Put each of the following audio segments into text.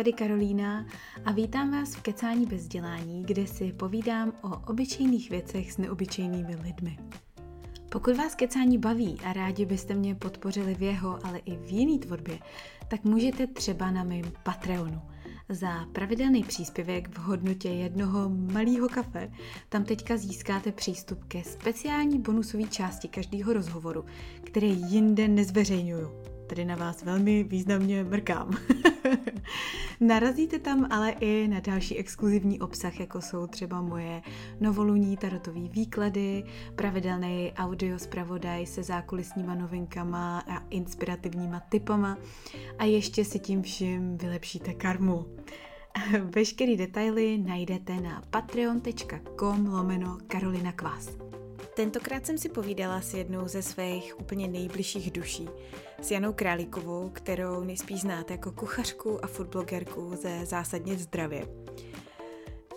tady Karolína a vítám vás v Kecání bez dělání, kde si povídám o obyčejných věcech s neobyčejnými lidmi. Pokud vás kecání baví a rádi byste mě podpořili v jeho, ale i v jiný tvorbě, tak můžete třeba na mém Patreonu. Za pravidelný příspěvek v hodnotě jednoho malého kafe tam teďka získáte přístup ke speciální bonusové části každého rozhovoru, který jinde nezveřejňuju tady na vás velmi významně mrkám. Narazíte tam ale i na další exkluzivní obsah, jako jsou třeba moje novoluní tarotové výklady, pravidelný audio zpravodaj se zákulisníma novinkama a inspirativníma typama a ještě si tím vším vylepšíte karmu. Veškerý detaily najdete na patreon.com lomeno Karolina Kvás. Tentokrát jsem si povídala s jednou ze svých úplně nejbližších duší, s Janou Králíkovou, kterou nejspíš znáte jako kuchařku a foodblogerku ze Zásadně zdravě.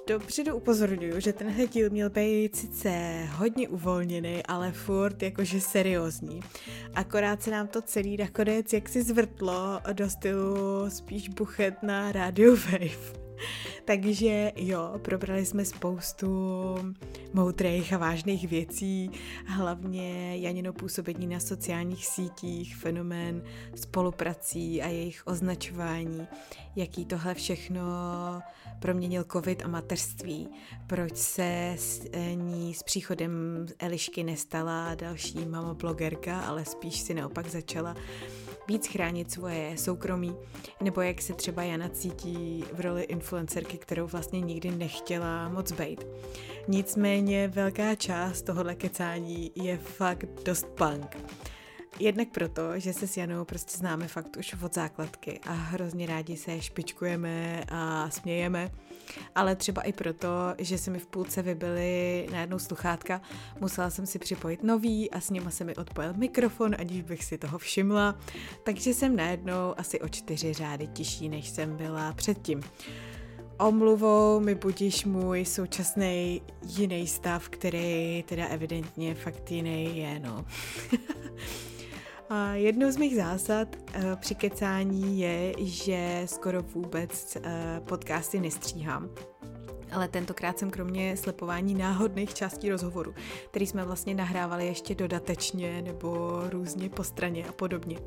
Dopředu upozorňuji, že tenhle díl měl být sice hodně uvolněný, ale furt jakože seriózní. Akorát se nám to celý nakonec jaksi zvrtlo do stylu spíš buchet na Radio Wave. Takže jo, probrali jsme spoustu moudrých a vážných věcí, hlavně Janino působení na sociálních sítích, fenomén spoluprací a jejich označování, jaký tohle všechno proměnil covid a mateřství, proč se s ní s příchodem Elišky nestala další mama blogerka, ale spíš si naopak začala víc chránit svoje soukromí, nebo jak se třeba Jana cítí v roli influencerky, kterou vlastně nikdy nechtěla moc být. Nicméně velká část tohohle kecání je fakt dost punk. Jednak proto, že se s Janou prostě známe fakt už od základky a hrozně rádi se špičkujeme a smějeme, ale třeba i proto, že se mi v půlce vybily najednou sluchátka, musela jsem si připojit nový a s nima se mi odpojil mikrofon, aniž bych si toho všimla, takže jsem najednou asi o čtyři řády tižší, než jsem byla předtím. Omluvou mi budíš můj současný jiný stav, který teda evidentně fakt jiný je, no. Jednou z mých zásad uh, při kecání je, že skoro vůbec uh, podcasty nestříhám. Ale tentokrát jsem kromě slepování náhodných částí rozhovoru, který jsme vlastně nahrávali ještě dodatečně nebo různě po straně a podobně,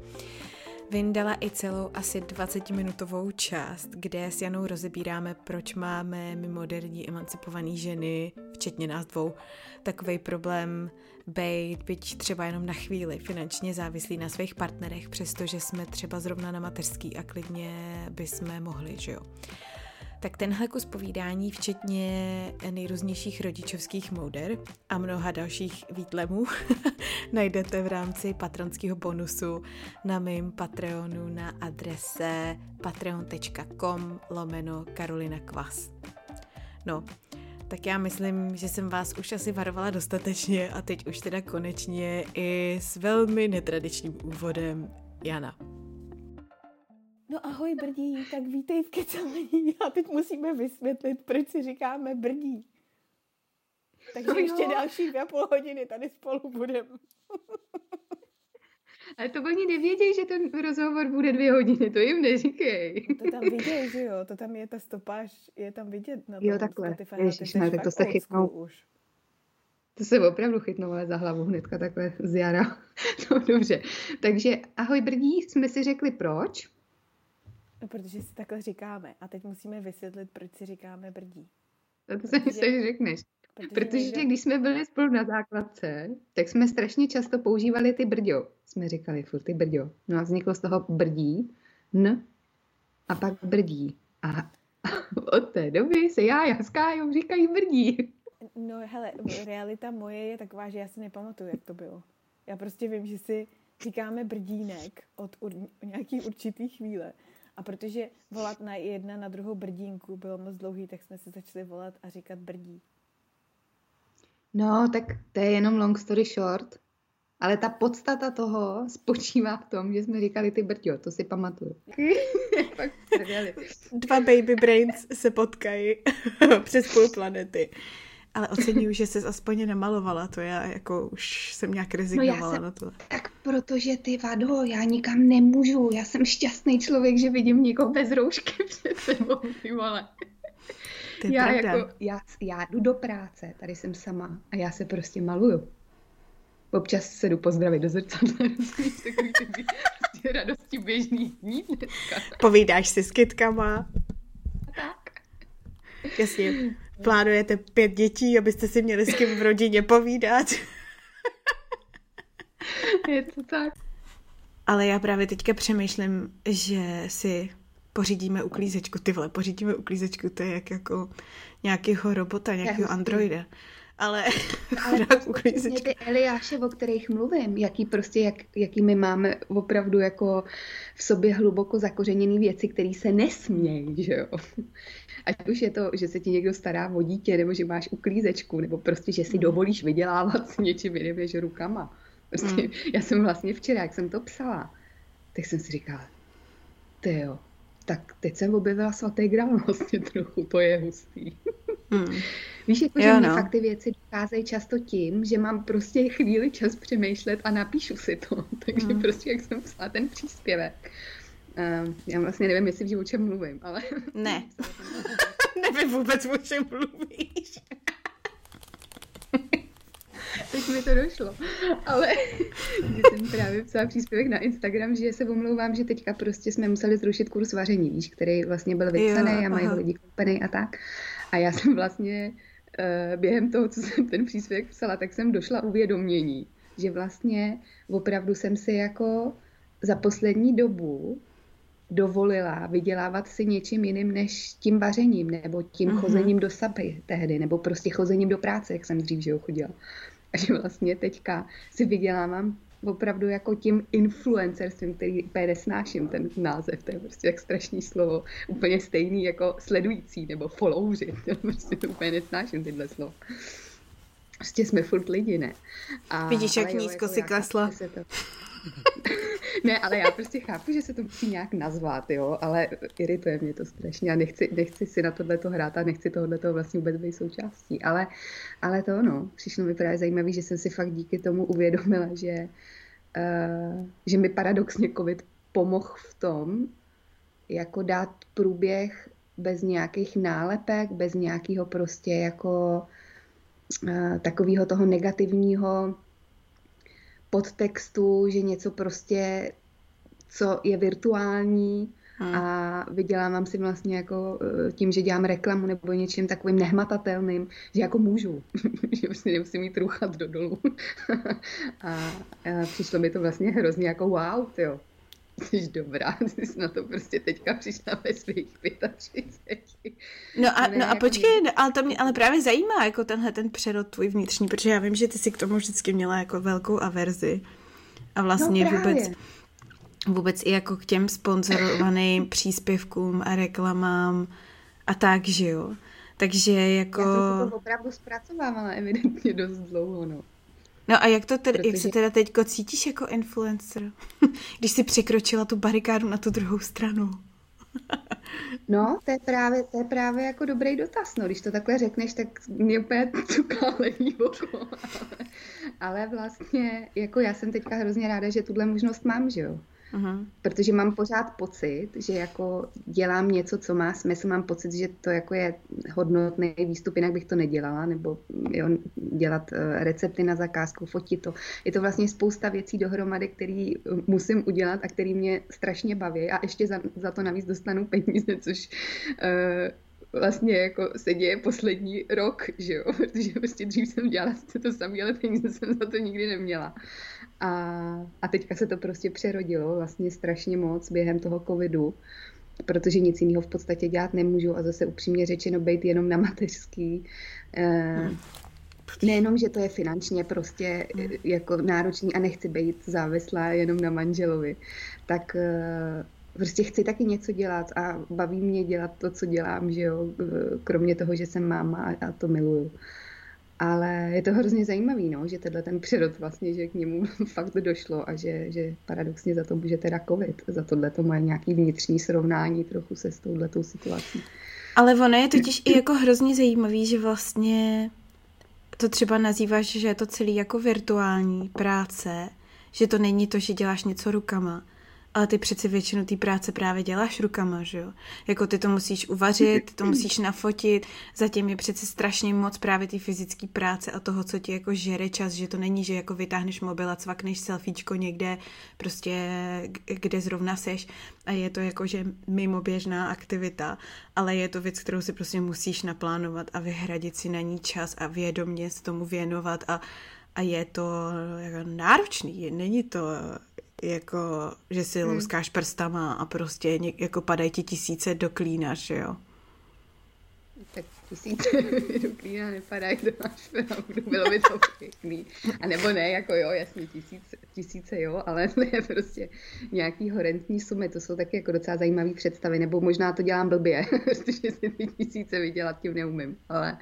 vyndala i celou asi 20-minutovou část, kde s Janou rozebíráme, proč máme my moderní emancipované ženy, včetně nás dvou, takový problém být byť třeba jenom na chvíli finančně závislí na svých partnerech, přestože jsme třeba zrovna na mateřský a klidně bychom mohli, že jo. Tak tenhle kus povídání, včetně nejrůznějších rodičovských mouder a mnoha dalších výtlemů, najdete v rámci patronského bonusu na mém Patreonu na adrese patreon.com lomeno Karolina Kvas. No, tak já myslím, že jsem vás už asi varovala dostatečně a teď už teda konečně i s velmi netradičním úvodem Jana. No ahoj brdí, tak vítej v kecání. A teď musíme vysvětlit, proč si říkáme brdí. Takže no ještě další dvě půl hodiny tady spolu budeme. Ale to oni nevědějí, že ten rozhovor bude dvě hodiny, to jim neříkej. To tam vidějí, že jo, to tam je ta stopáž, je tam vidět na tom Jo, takhle, Spotify, Ježiš, ne, tak to se chytnou. Už. To se opravdu chytnou ale za hlavu hnedka takhle z jara. no dobře, takže ahoj brdí, jsme si řekli proč. Protože si takhle říkáme a teď musíme vysvětlit, proč si říkáme brdí. To, to protože... se řekneš. Protože, Protože někdo... když jsme byli spolu na základce, tak jsme strašně často používali ty brďo. Jsme říkali furt ty brďo. No a vzniklo z toho brdí, n a pak brdí. A od té doby se já a Skájou říkají brdí. No hele, realita moje je taková, že já si nepamatuju, jak to bylo. Já prostě vím, že si říkáme brdínek od ur- nějaký určitý chvíle. A protože volat na jedna na druhou brdínku bylo moc dlouhý, tak jsme se začali volat a říkat brdí. No, tak to je jenom long story short. Ale ta podstata toho spočívá v tom, že jsme říkali ty brďo, to si pamatuju. Dva baby brains se potkají přes půl planety. Ale oceňuju, že jsi aspoň namalovala to, já jako už jsem nějak rezignovala no já jsem, na to. Tak protože ty vado, já nikam nemůžu, já jsem šťastný člověk, že vidím někoho bez roušky před sebou, ty vole. To já, pravda. jako, já, já jdu do práce, tady jsem sama a já se prostě maluju. Občas se jdu pozdravit do zrcadla, takový ty radosti běžných dní dneska. Povídáš si s kytkama. Tak. Jasně. Plánujete pět dětí, abyste si měli s kým v rodině povídat. Je to tak. Ale já právě teďka přemýšlím, že si pořídíme uklízečku. Ty vole, pořídíme uklízečku, to je jak jako nějakého robota, nějakého androida. Ale, Ale chudák uklízečka. ty Eliáše, o kterých mluvím, jaký prostě, jak, jaký my máme opravdu jako v sobě hluboko zakořeněné věci, které se nesmějí, že jo. Ať už je to, že se ti někdo stará o dítě, nebo že máš uklízečku, nebo prostě, že si dovolíš vydělávat s něčím jiným než rukama. Prostě, Mm. já jsem vlastně včera, jak jsem to psala, tak jsem si říkala, ty jo, tak teď jsem objevila svatý grál vlastně trochu, to je hustý. Hmm. Víš, jako, že Jo, mě no. fakt ty věci docházejí často tím, že mám prostě chvíli čas přemýšlet a napíšu si to. Takže Mm. prostě, jak jsem psala ten příspěvek, uh, já vlastně nevím, jestli vím, o čem mluvím, ale... Ne. Nevím vůbec, o čem mluvíš. Teď mi to došlo. Ale když jsem právě psala příspěvek na Instagram, že se omlouvám, že teďka prostě jsme museli zrušit kurz vaření, víš, který vlastně byl vypsaný a mají lidi koupený a tak. A já jsem vlastně uh, během toho, co jsem ten příspěvek psala, tak jsem došla uvědomění, že vlastně opravdu jsem si jako za poslední dobu dovolila vydělávat si něčím jiným než tím vařením, nebo tím Mhm. chozením do saby tehdy, nebo prostě chozením do práce, jak jsem dřív že jo, chodila. A že vlastně teďka si vydělávám opravdu jako tím influencerstvím, který úplně nesnáším ten název, to je prostě jak strašný slovo, úplně stejný jako sledující nebo followři, prostě to úplně nesnáším tyhle slova. Prostě jsme furt lidi, ne? A, Vidíš, jak nízko jako si klesla. to... ne, ale já prostě chápu, že se to musí nějak nazvat, jo, ale irituje mě to strašně a nechci, nechci si na tohleto hrát a nechci tohleto vlastně vůbec být součástí, ale, ale to ono, přišlo mi právě zajímavé, že jsem si fakt díky tomu uvědomila, že, uh, že mi paradoxně covid pomohl v tom, jako dát průběh bez nějakých nálepek, bez nějakého prostě jako uh, takového toho negativního podtextu, že něco prostě, co je virtuální Hmm. a vydělávám si vlastně jako eh, tím, že dělám reklamu nebo něčím takovým nehmatatelným, že jako můžu, že prostě nemusím mít ruchat do dolů. a, a přišlo mi to vlastně hrozně jako wow, jo. Jsi dobrá, ty jsi na to prostě teďka přišla ve svých 35. No a, Ne, no a jako počkej, no, ale to mě ale právě zajímá, jako tenhle ten přerod tvůj vnitřní, protože já vím, že ty si k tomu vždycky měla jako velkou averzi. A vlastně no právě. vůbec, vůbec i jako k těm sponzorovaným příspěvkům a reklamám a tak, že jo. Takže jako... Já jsem to opravdu zpracovávala evidentně dost dlouho, no. No a jak to tedy, jak se Protože- teda teďko cítíš jako influencer? Když jsi překročila tu barikádu na tu druhou stranu. No, to je právě, to je právě jako dobrý dotaz, no. Když to takhle řekneš, tak mě úplně cuká levý oko. Ale, ale vlastně, jako já jsem teďka hrozně ráda, že tuhle možnost mám, že jo. Protože mám pořád pocit, že jako dělám něco, co má smysl, mám pocit, že to jako je hodnotný výstup, jinak bych to nedělala, nebo jo, dělat eh, recepty na zakázku, fotit to. Je to vlastně spousta věcí dohromady, které musím udělat a které mě strašně baví. A ještě za, za to navíc dostanu peníze, což eh, vlastně jako se děje poslední rok, že jo, protože prostě dřív jsem dělala to samé, ale peníze jsem za to nikdy neměla. A, a teďka se to prostě přerodilo vlastně strašně moc během toho covidu, protože nic jiného v podstatě dělat nemůžu a zase upřímně řečeno být jenom na mateřský. Eh, nejenom, že to je finančně prostě eh, jako náročný a nechci být závislá jenom na manželovi, tak eh, prostě chci taky něco dělat a baví mě dělat to, co dělám, že jo, kromě toho, že jsem máma a, to miluju. Ale je to hrozně zajímavý, no, že tenhle ten přírod vlastně, že k němu fakt došlo a že, že paradoxně za to může teda covid, za tohle to moje nějaký vnitřní srovnání trochu se s touhletou situací. Ale ono je totiž i jako hrozně zajímavý, že vlastně to třeba nazýváš, že je to celý jako virtuální práce, že to není to, že děláš něco rukama, ale ty přeci většinu té práce právě děláš rukama, že jo? Jako ty to musíš uvařit, ty to musíš nafotit, zatím je přeci strašně moc právě ty fyzické práce a toho, co ti jako žere čas, že to není, že jako vytáhneš mobil a cvakneš selfiečko někde, prostě kde zrovna seš. A je to jako, že mimo běžná aktivita, ale je to věc, kterou si prostě musíš naplánovat a vyhradit si na ní čas a vědomě se tomu věnovat a a je to jako náročný, není to jako, že si hmm. louskáš prstama a prostě něk, jako padají ti tisíce do klína, že jo? Tak tisíce do klína nepadají, to máš pravdu, bylo by to pěkný. A nebo ne, jako jo, jasně tisíce, tisíce jo, ale ne prostě nějaký horentní sumy, to jsou taky jako docela zajímavé představy, nebo možná to dělám blbě, protože si ty tisíce vydělat tím neumím, ale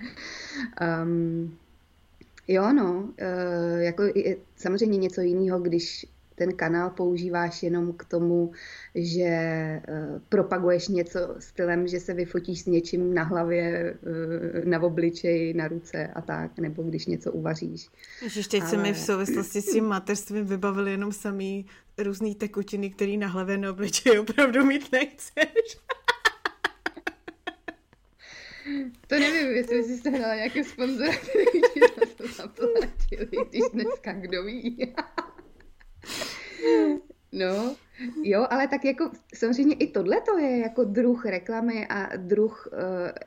um, Jo, no, uh, jako je samozřejmě něco jiného, když ten kanál používáš jenom k tomu, že uh, propaguješ něco stylem, že se vyfotíš s něčím na hlavě, uh, na obličeji, na ruce a tak, nebo když něco uvaříš. Ježiš, teď Ale... se mi v souvislosti s tím mateřstvím vybavili jenom samý různý tekutiny, který na hlavě, na obličeji opravdu mít nechceš. To nevím, jestli jsi sehnala nějaký sponzora, který ti za to zaplatili, když dneska kdo ví. No, jo, ale tak jako samozřejmě i tohle to je jako druh reklamy a druh uh,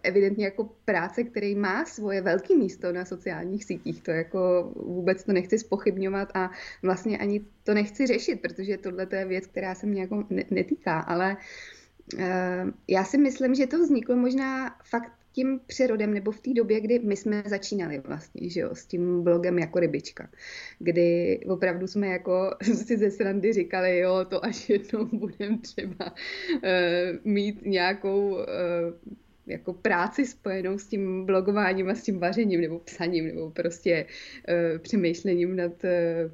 evidentně jako práce, který má svoje velké místo na sociálních sítích. To jako vůbec to nechci spochybňovat a vlastně ani to nechci řešit, protože tohle to je věc, která se mě jako netýká, ale uh, já si myslím, že to vzniklo možná fakt tím přírodem nebo v té době, kdy my jsme začínali vlastně, že jo, s tím blogem jako rybička, kdy opravdu jsme jako si ze srandy říkali, jo, to až jednou budeme třeba uh, mít nějakou uh, jako práci spojenou s tím blogováním a s tím vařením nebo psaním nebo prostě uh, přemýšlením nad uh,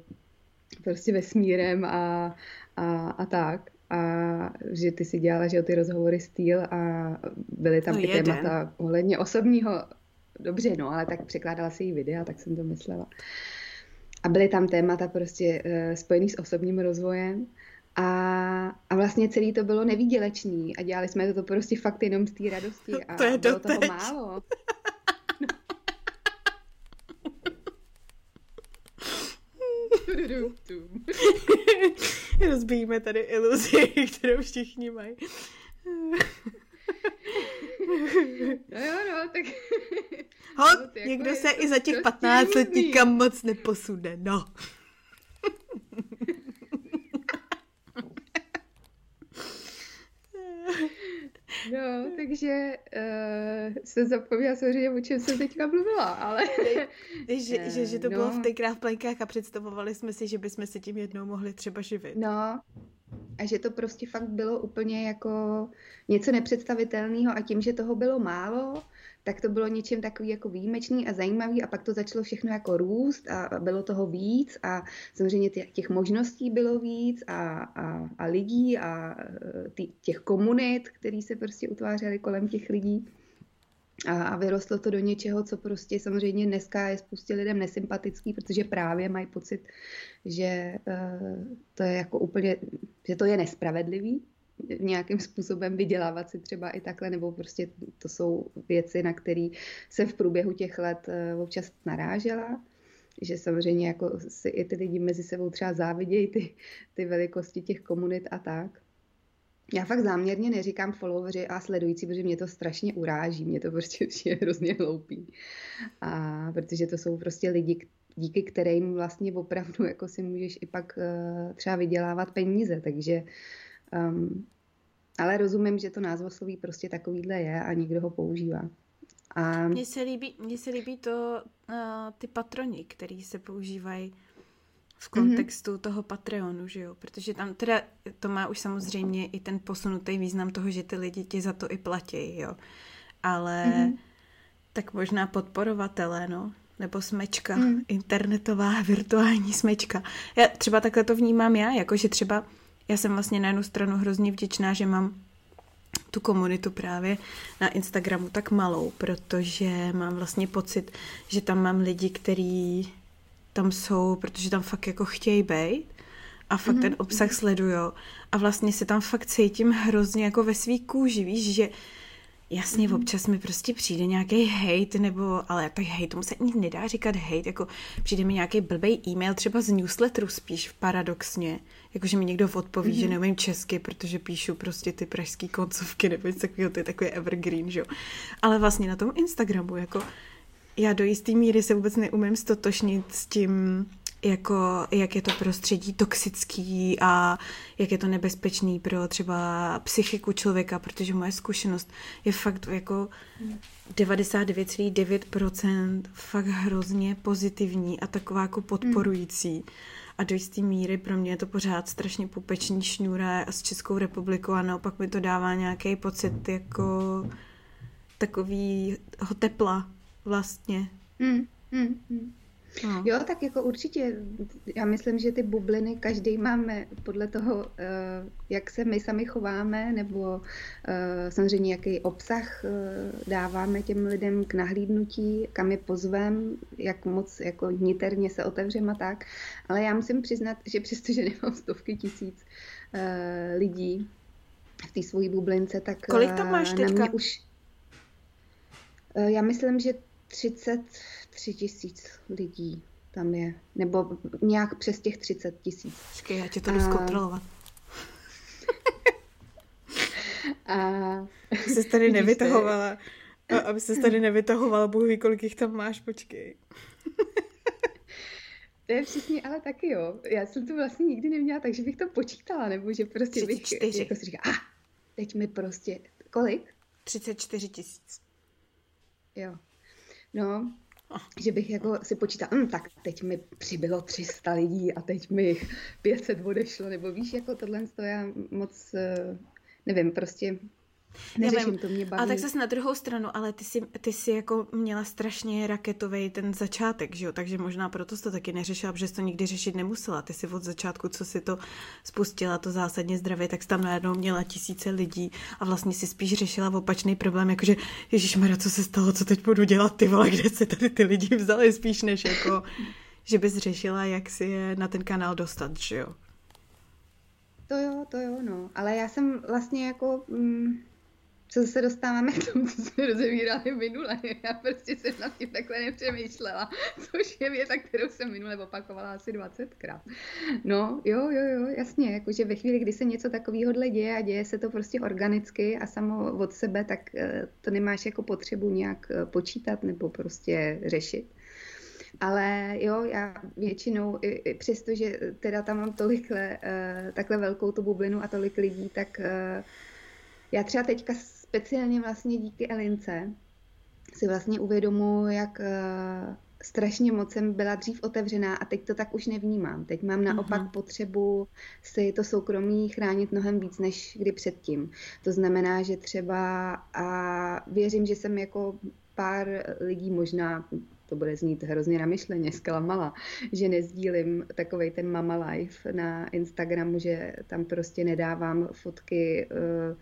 prostě vesmírem a, a, a tak a že ty si dělala, že ty rozhovory styl a byly tam no i jeden. témata ohledně osobního, dobře, no, ale tak překládala si jí videa, tak jsem to myslela. A byly tam témata prostě uh, spojený s osobním rozvojem a, a vlastně celý to bylo nevýdělečný a dělali jsme to prostě fakt jenom z té radosti a, to je bylo doteď. toho málo. Rozbíjíme tady iluzi, kterou všichni mají. No jo, no, tak... Hod, no, někdo jako se i za těch 15 let nikam moc neposune, no. No, takže jsem zapomněla samozřejmě, o čem jsem teďka mluvila, ale... že, že, že to no. bylo v tenkrát v plenkách a představovali jsme si, že bychom se tím jednou mohli třeba živit. No, a že to prostě fakt bylo úplně jako něco nepředstavitelného a tím, že toho bylo málo, tak to bylo něčím takový jako výjimečný a zajímavý a pak to začalo všechno jako růst a bylo toho víc a samozřejmě těch možností bylo víc a, a, a lidí a e, těch komunit, které se prostě utvářely kolem těch lidí. A, a vyrostlo to do něčeho, co prostě samozřejmě dneska je spoustě lidem nesympatický, protože právě mají pocit, že uh, to je jako úplně, že to je nespravedlivý, nějakým způsobem vydělávat si třeba i takhle, nebo prostě to jsou věci, na které se v průběhu těch let uh, občas narážela že samozřejmě jako si i ty lidi mezi sebou třeba závidějí ty, ty velikosti těch komunit a tak. Já fakt záměrně neříkám followeri a sledující, protože mě to strašně uráží, mě to prostě je hrozně hloupý. A protože to jsou prostě lidi, díky kterým vlastně opravdu jako si můžeš i pak uh, třeba vydělávat peníze, takže um, ale rozumím, že to názvosloví prostě takovýhle je a někdo ho používá. A... Mně se líbí, mně se líbí to, uh, ty patroni, který se používají v kontextu mm-hmm. toho Patreonu, že jo? Protože tam teda to má už samozřejmě i ten posunutý význam toho, že ty lidi ti za to i platí, jo. Ale mm-hmm. tak možná podporovatelé, no, nebo smečka, mm. internetová virtuální smečka. Já třeba takhle to vnímám já, jakože třeba já jsem vlastně na jednu stranu hrozně vděčná, že mám tu komunitu právě na Instagramu tak malou, protože mám vlastně pocit, že tam mám lidi, kteří tam jsou, protože tam fakt jako chtějí být a fakt mm-hmm. ten obsah sleduju a vlastně se tam fakt cítím hrozně jako ve svý kůži, víš, že Jasně, mm. občas mi prostě přijde nějaký hate, nebo, ale tak hate, tomu se ani nedá říkat hate, jako přijde mi nějaký blbý e-mail, třeba z newsletteru spíš, paradoxně, jakože mi někdo odpoví, mm. že neumím česky, protože píšu prostě ty pražský koncovky, nebo něco takového, to je takový evergreen, že jo. Ale vlastně na tom Instagramu, jako já do jisté míry se vůbec neumím stotožnit s tím, jako jak je to prostředí toxický a jak je to nebezpečný pro třeba psychiku člověka, protože moje zkušenost je fakt jako 99,9% fakt hrozně pozitivní a taková jako podporující. A do jisté míry pro mě je to pořád strašně pupeční šňůra s Českou republikou a naopak mi to dává nějaký pocit jako takovýho tepla vlastně. Mm, mm, mm. No. Jo, tak jako určitě. Já myslím, že ty bubliny každý máme podle toho, eh, jak se my sami chováme, nebo eh, samozřejmě jaký obsah eh, dáváme těm lidem k nahlídnutí, kam je pozvem, jak moc jako niterně se otevřeme a tak. Ale já musím přiznat, že přestože nemám stovky tisíc lidí v té svojí bublince, tak Kolik tam máš teďka? Už, já myslím, že 33 tisíc lidí tam je, nebo nějak přes těch 30 tisíc. Počkej, já tě to jdu a... zkontrolovat. a... Aby se tady nevytahovala. A aby se tady nevytahovala, Bůh ví, kolik jich tam máš, počkej. To je přesně, ale taky jo. Já jsem to vlastně nikdy neměla, takže bych to počítala, nebo že prostě 34. bych jako si říkala, ah, teď mi prostě, kolik? 34 tisíc. Jo, No, že bych jako si počítala, hm, tak teď mi přibylo 300 lidí a teď mi 500 odešlo, nebo víš, jako tohle to já moc, eh, nevím, prostě Neřeším, to mě baví. A tak zase na druhou stranu, ale ty jsi, ty jsi jako měla strašně raketový ten začátek, že jo? Takže možná proto jsi to taky neřešila, protože jsi to nikdy řešit nemusela. Ty si od začátku, co si to spustila, to zásadně zdravě, tak jsi tam najednou měla tisíce lidí a vlastně si spíš řešila opačný problém, jakože Ježíš Mara, co se stalo, co teď budu dělat, ty vole, kde se tady ty lidi vzali, spíš než jako, že bys řešila, jak si je na ten kanál dostat, že jo? To jo, to jo, no. Ale já jsem vlastně jako... Mm co se dostáváme k tomu, co jsme rozevírali minule. Já prostě jsem nad tím takhle nepřemýšlela, což je věta, kterou jsem minule opakovala asi 20krát. No, jo, jo, jo, jasně, jakože ve chvíli, kdy se něco takového děje a děje se to prostě organicky a samo od sebe, tak eh, to nemáš jako potřebu nějak eh, počítat nebo prostě řešit. Ale jo, já většinou, i, i přesto, že teda tam mám tolikle, uh, takhle velkou tu bublinu a tolik lidí, tak já třeba teďka speciálně vlastně díky Elince si vlastně uvědomuji, jak uh, strašně moc jsem byla dřív otevřená a teď to tak už nevnímám. Teď mám naopak uh-huh. potřebu si to soukromí chránit mnohem víc než kdy předtím. To znamená, že třeba a věřím, že jsem jako pár lidí možná to bude znít hrozně namyšleně, zklamala, že nezdílím takovej ten mama life na Instagramu, že tam prostě nedávám fotky uh,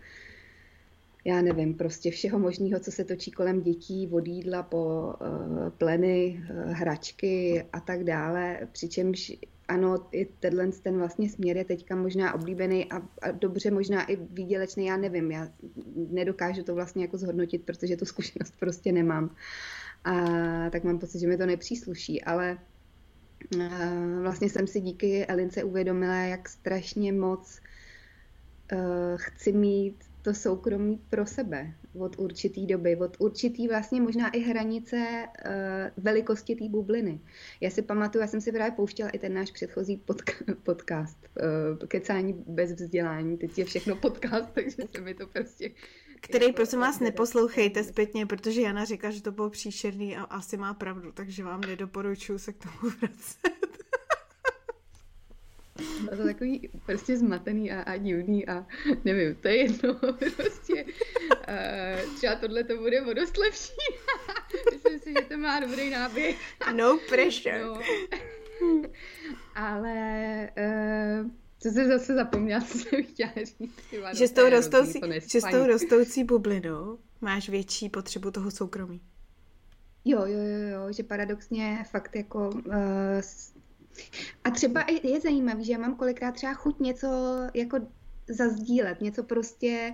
já nevím, prostě všeho možného, co se točí kolem dětí, od jídla po uh, pleny, uh, hračky a tak dále, přičemž ano, i tenhle ten vlastně směr je teďka možná oblíbený a, a dobře možná i výdělečný, já nevím, já nedokážu to vlastně jako zhodnotit, protože tu zkušenost prostě nemám. A tak mám pocit, že mi to nepřísluší, ale uh, vlastně jsem si díky Elince uvědomila, jak strašně moc chci mít to soukromí pro sebe od určitý doby, od určitý vlastně možná i hranice uh, velikosti té bubliny. Já si pamatuju, já jsem si právě pouštěla i ten náš předchozí podka- podcast, uh, kecání bez vzdělání, teď je všechno podcast, takže se mi to prostě... Který, jako, prosím vás, neposlouchejte zpětně, protože Jana říká, že to bylo příšerný a asi má pravdu, takže vám nedoporučuji se k tomu vracet. Bylo to takový prostě zmatený a, a divný a nevím, to je jedno, prostě uh, třeba tohle to bude o dost lepší. Myslím si, že to má dobrý náběh. No pressure. No. Ale uh, co jsem zase zapomněla, co jsem chtěla říct. že, s tou rostoucí, že s tou rostoucí bublinou máš větší potřebu toho soukromí. Jo, jo, jo, jo, že paradoxně fakt jako uh, A třeba je zajímavý, že já mám kolikrát třeba chuť něco jako zazdílet, něco prostě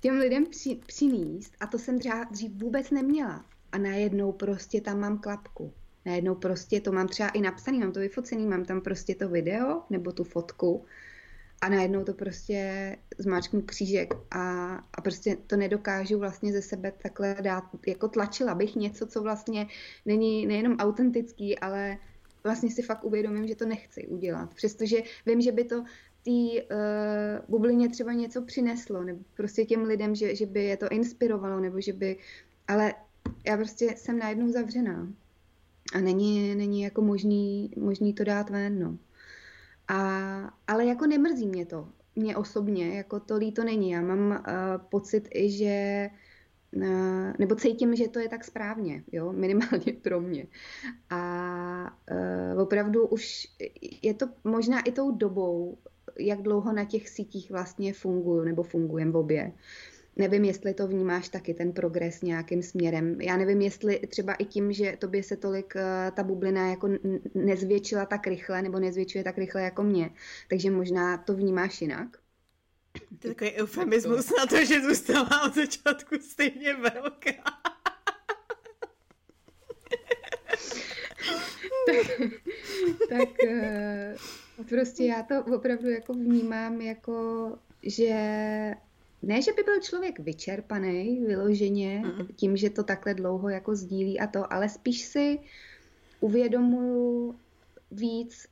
těm lidem při, přinést a to jsem třeba dřív vůbec neměla. A najednou prostě tam mám klapku. Najednou prostě to mám třeba i napsaný, mám to vyfocený, mám tam prostě to video nebo tu fotku a najednou to prostě zmáčknu křížek a, a prostě to nedokážu vlastně ze sebe takhle dát, jako tlačila bych něco, co vlastně není nejenom autentický, ale vlastně si fakt uvědomím, že to nechci udělat. Přestože vím, že by to té uh, bublině třeba něco přineslo, nebo prostě těm lidem, že, že by je to inspirovalo, nebo že by, ale já prostě jsem najednou zavřená a není, není jako možný, možný to dát ven, no. A, ale jako nemrzí mě to, mě osobně, jako to líto není. Já mám uh, pocit i, že nebo cítím, že to je tak správně, jo, minimálně pro mě. A uh, opravdu už je to možná i tou dobou, jak dlouho na těch sítích vlastně funguju nebo fungujem v obě. Nevím, jestli to vnímáš taky, ten progres nějakým směrem. Já nevím, jestli třeba i tím, že tobě se tolik uh, ta bublina jako nezvětšila tak rychle, nebo nezvětšuje tak rychle jako mě. Takže možná to vnímáš jinak. To je takový eufemismus na to, že zůstala od začátku stejně velká. tak, tak uh, prostě já to opravdu jako vnímám jako, že ne, že by byl člověk vyčerpaný vyloženě mm tím, že to takhle dlouho jako sdílí a to, ale spíš si uvědomuju víc,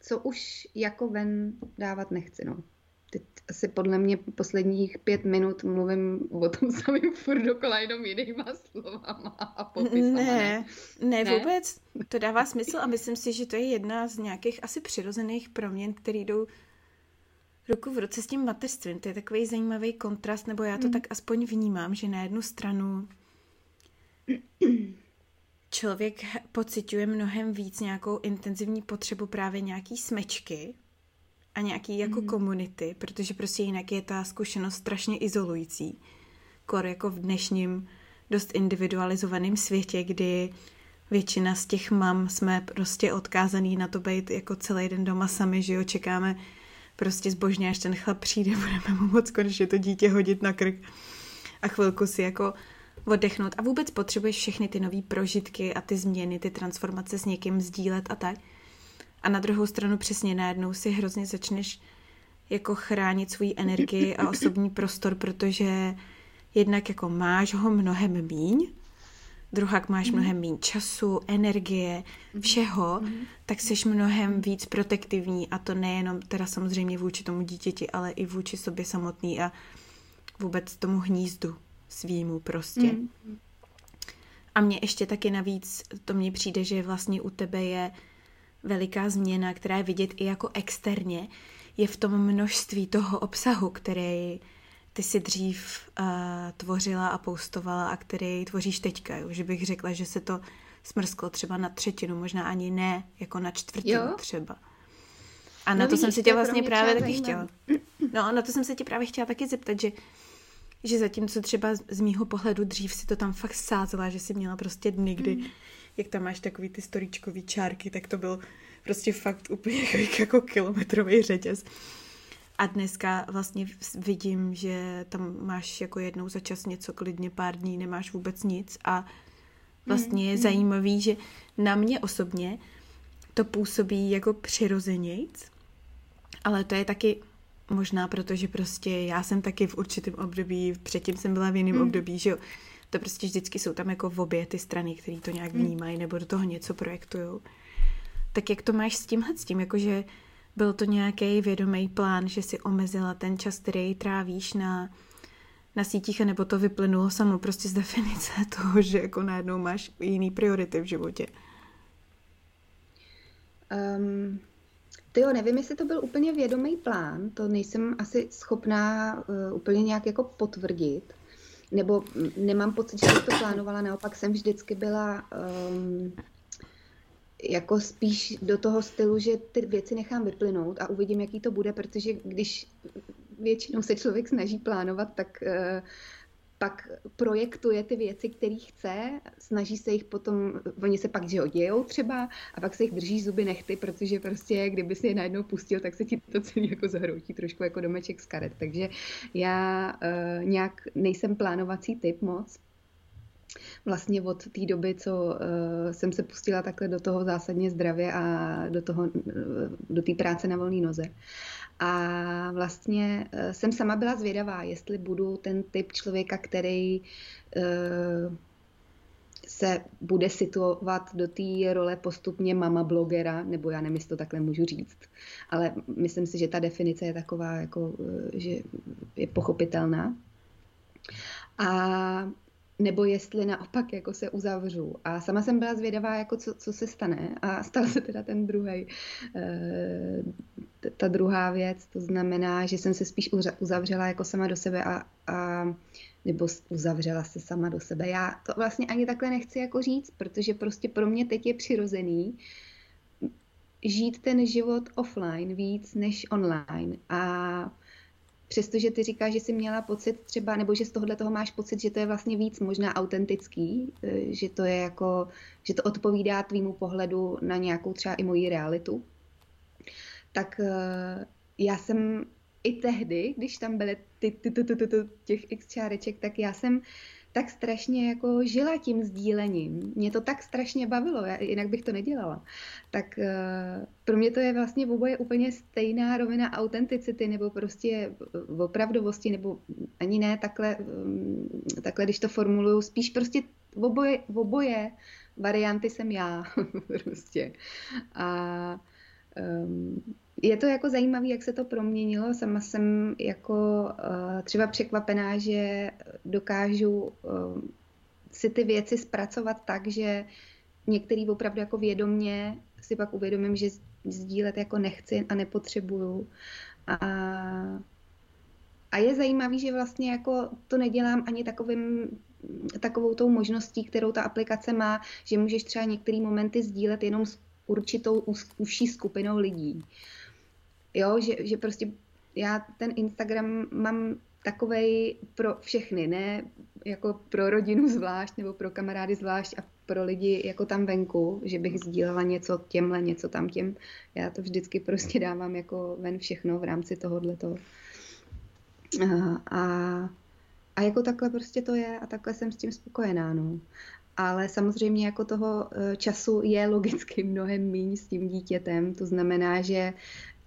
co už jako ven dávat nechci, no. Teď asi podle mě posledních pět minut mluvím o tom samým furt dokola jenom jinýma slovama a popisama. Ne, ne, ne, vůbec. To dává smysl a myslím si, že to je jedna z nějakých asi přirozených proměn, které jdou ruku v ruce s tím mateřstvím. To je takový zajímavý kontrast, nebo já to mm. tak aspoň vnímám, že na jednu stranu člověk pociťuje mnohem víc nějakou intenzivní potřebu právě nějaký smečky a nějaký jako mm. komunity, protože prostě jinak je ta zkušenost strašně izolující. Kor jako v dnešním dost individualizovaném světě, kdy většina z těch mam jsme prostě odkázaný na to být jako celý den doma sami, že jo, čekáme prostě zbožně, až ten chlap přijde, budeme mu moc konečně to dítě hodit na krk a chvilku si jako oddechnout a vůbec potřebuješ všechny ty nové prožitky a ty změny, ty transformace s někým sdílet a tak. A na druhou stranu přesně najednou si hrozně začneš jako chránit svůj energii a osobní prostor, protože jednak jako máš ho mnohem míň, druhak máš mm. mnohem méně času, energie, mhm. všeho, mm. tak jsi mnohem víc protektivní a to nejenom teda samozřejmě vůči tomu dítěti, ale i vůči sobě samotný a vůbec tomu hnízdu svýmu prostě. Mm. A mně ještě taky navíc, to mně přijde, že vlastně u tebe je veliká změna, která je vidět i jako externě, je v tom množství toho obsahu, který ty si dřív uh, tvořila a poustovala a který tvoříš teďka, jo? že bych řekla, že se to smrsklo třeba na třetinu, možná ani ne, jako na čtvrtinu jo? třeba. A no na to vidíš, jsem se tě vlastně právě taky chtěla. No, na to jsem se tě právě chtěla taky zeptat, že že zatímco třeba z mýho pohledu dřív si to tam fakt sázela, že si měla prostě dny, kdy, mm. jak tam máš takový ty storičkový čárky, tak to byl prostě fakt úplně jako kilometrový řetěz. A dneska vlastně vidím, že tam máš jako jednou za čas něco klidně pár dní, nemáš vůbec nic a vlastně je mm, mm. zajímavý, že na mě osobně to působí jako přirozenějc, ale to je taky možná proto, že prostě já jsem taky v určitém období, předtím jsem byla v jiném mm. období, že jo, to prostě vždycky jsou tam jako v obě ty strany, které to nějak mm. vnímají nebo do toho něco projektují. Tak jak to máš s tímhle, s tím, jakože byl to nějaký vědomý plán, že si omezila ten čas, který trávíš na, na sítích, nebo to vyplynulo samo prostě z definice toho, že jako najednou máš jiný priority v životě? Um, ty jo, nevím, jestli to byl úplně vědomý plán, to nejsem asi schopná uh, úplně nějak jako potvrdit, nebo nemám pocit, že to plánovala, naopak jsem vždycky byla um, jako spíš do toho stylu, že ty věci nechám vyplynout a uvidím, jaký to bude, protože když většinou se člověk snaží plánovat, tak uh, pak projektuje ty věci, které chce, snaží se jich potom, oni se pak, že dějou třeba a pak se jich drží zuby nechty, protože prostě kdyby si je najednou pustil, tak se ti to celý jako zahroutí trošku jako domeček z karet. Takže já uh, nějak nejsem plánovací typ moc, vlastně od té doby, co uh, jsem se pustila takhle do toho zásadně zdravě a do toho, uh, do té práce na volné noze. A vlastně uh, jsem sama byla zvědavá, jestli budu ten typ člověka, který uh, se bude situovat do té role postupně mama blogera, nebo já nevím, jestli to takhle můžu říct, ale myslím si, že ta definice je taková, jako, že je pochopitelná. A nebo jestli naopak jako se uzavřu. A sama jsem byla zvědavá, jako co, co se stane. A stal se teda ten druhý, eh, ta druhá věc. To znamená, že jsem se spíš uzavřela jako sama do sebe a, a nebo uzavřela se sama do sebe. Já to vlastně ani takhle nechci jako říct, protože prostě pro mě teď je přirozený žít ten život offline víc než online. A přestože ty říkáš, že jsi měla pocit třeba, nebo že z tohohle toho máš pocit, že to je vlastně víc možná autentický, eh, že to je jako, že to odpovídá tvýmu pohledu na nějakou třeba i moji realitu, tak eh, já jsem i tehdy, když tam byly ty, ty, ty, ty, ty, ty, těch x čáreček, tak já jsem tak strašně jako žila tím sdílením. Mě to tak strašně bavilo, já, jinak bych to nedělala. Tak uh, pro mě to je vlastně v oboje úplně stejná rovina autenticity nebo prostě opravdovosti, nebo ani ne takhle, um, takhle když to formuluju, spíš prostě v oboje, v oboje varianty jsem já prostě. A um, je to jako zajímavé, jak se to proměnilo. Sama jsem jako uh, třeba překvapená, že dokážu uh, si ty věci zpracovat tak, že některý opravdu jako vědomně si pak uvědomím, že sdílet jako nechci a nepotřebuju. A, a je zajímavý, že vlastně jako to nedělám ani takovým takovou tou možností, kterou ta aplikace má, že můžeš třeba některé momenty sdílet jenom s určitou užší skupinou lidí. Jo, že, že prostě já ten Instagram mám takovej pro všechny, ne jako pro rodinu zvlášť nebo pro kamarády zvlášť a pro lidi jako tam venku, že bych sdílela něco těmhle, něco tam těm. Já to vždycky prostě dávám jako ven všechno v rámci tohohle toho. A, a jako takhle prostě to je a takhle jsem s tím spokojená. No. Ale samozřejmě jako toho e, času je logicky mnohem méně s tím dítětem. To znamená, že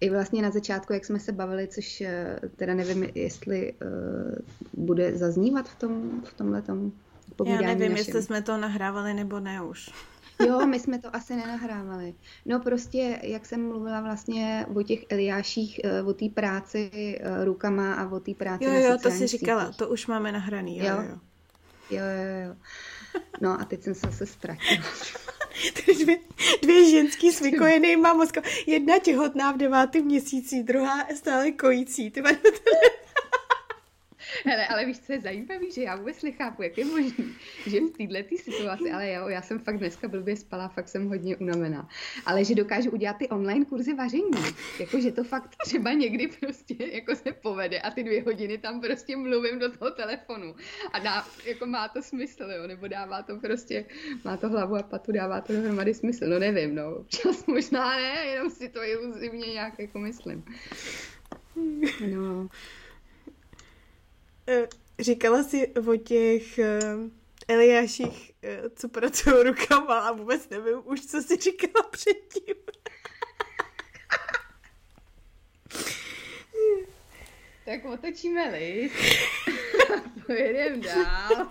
i vlastně na začátku, jak jsme se bavili, což eh, teda nevím, jestli uh, bude zaznívat v tom v tomhletom povídání Já nevím, našem. jestli jsme to nahrávali nebo ne už. Jo, my jsme to asi nenahrávali. No prostě, jak jsem mluvila vlastně o těch Eliáších, eh, o té práci rukama a o té práci Jo, jo, to si říkala, sítích. to už máme nahraný, jo, jo. Jo, jo, jo. jo. No a teď jsem se zase ztratila. dvě, dvě ženský s vykojenýma mozkem. Jedna těhotná v devátém měsíci, druhá stále kojící. Ty Hele, ale víš, co je zajímavé, že já vůbec nechápu, jak je možné, že v této situaci, ale jo, já jsem fakt dneska blbě spala, fakt jsem hodně unavená, ale že dokážu udělat ty online kurzy vaření, jako že to fakt třeba někdy prostě jako se povede a ty dvě hodiny tam prostě mluvím do toho telefonu a dá, jako má to smysl, jo, nebo dává to prostě, má to hlavu a patu, dává to dohromady smysl, no nevím, no, občas možná ne, jenom si to iluzivně nějak jako myslím. No. Eh, říkala si o těch uh, Eliáších, uh, co pracují rukama a vůbec nevím už, co si říkala předtím. tak otočíme list pojedeme dál.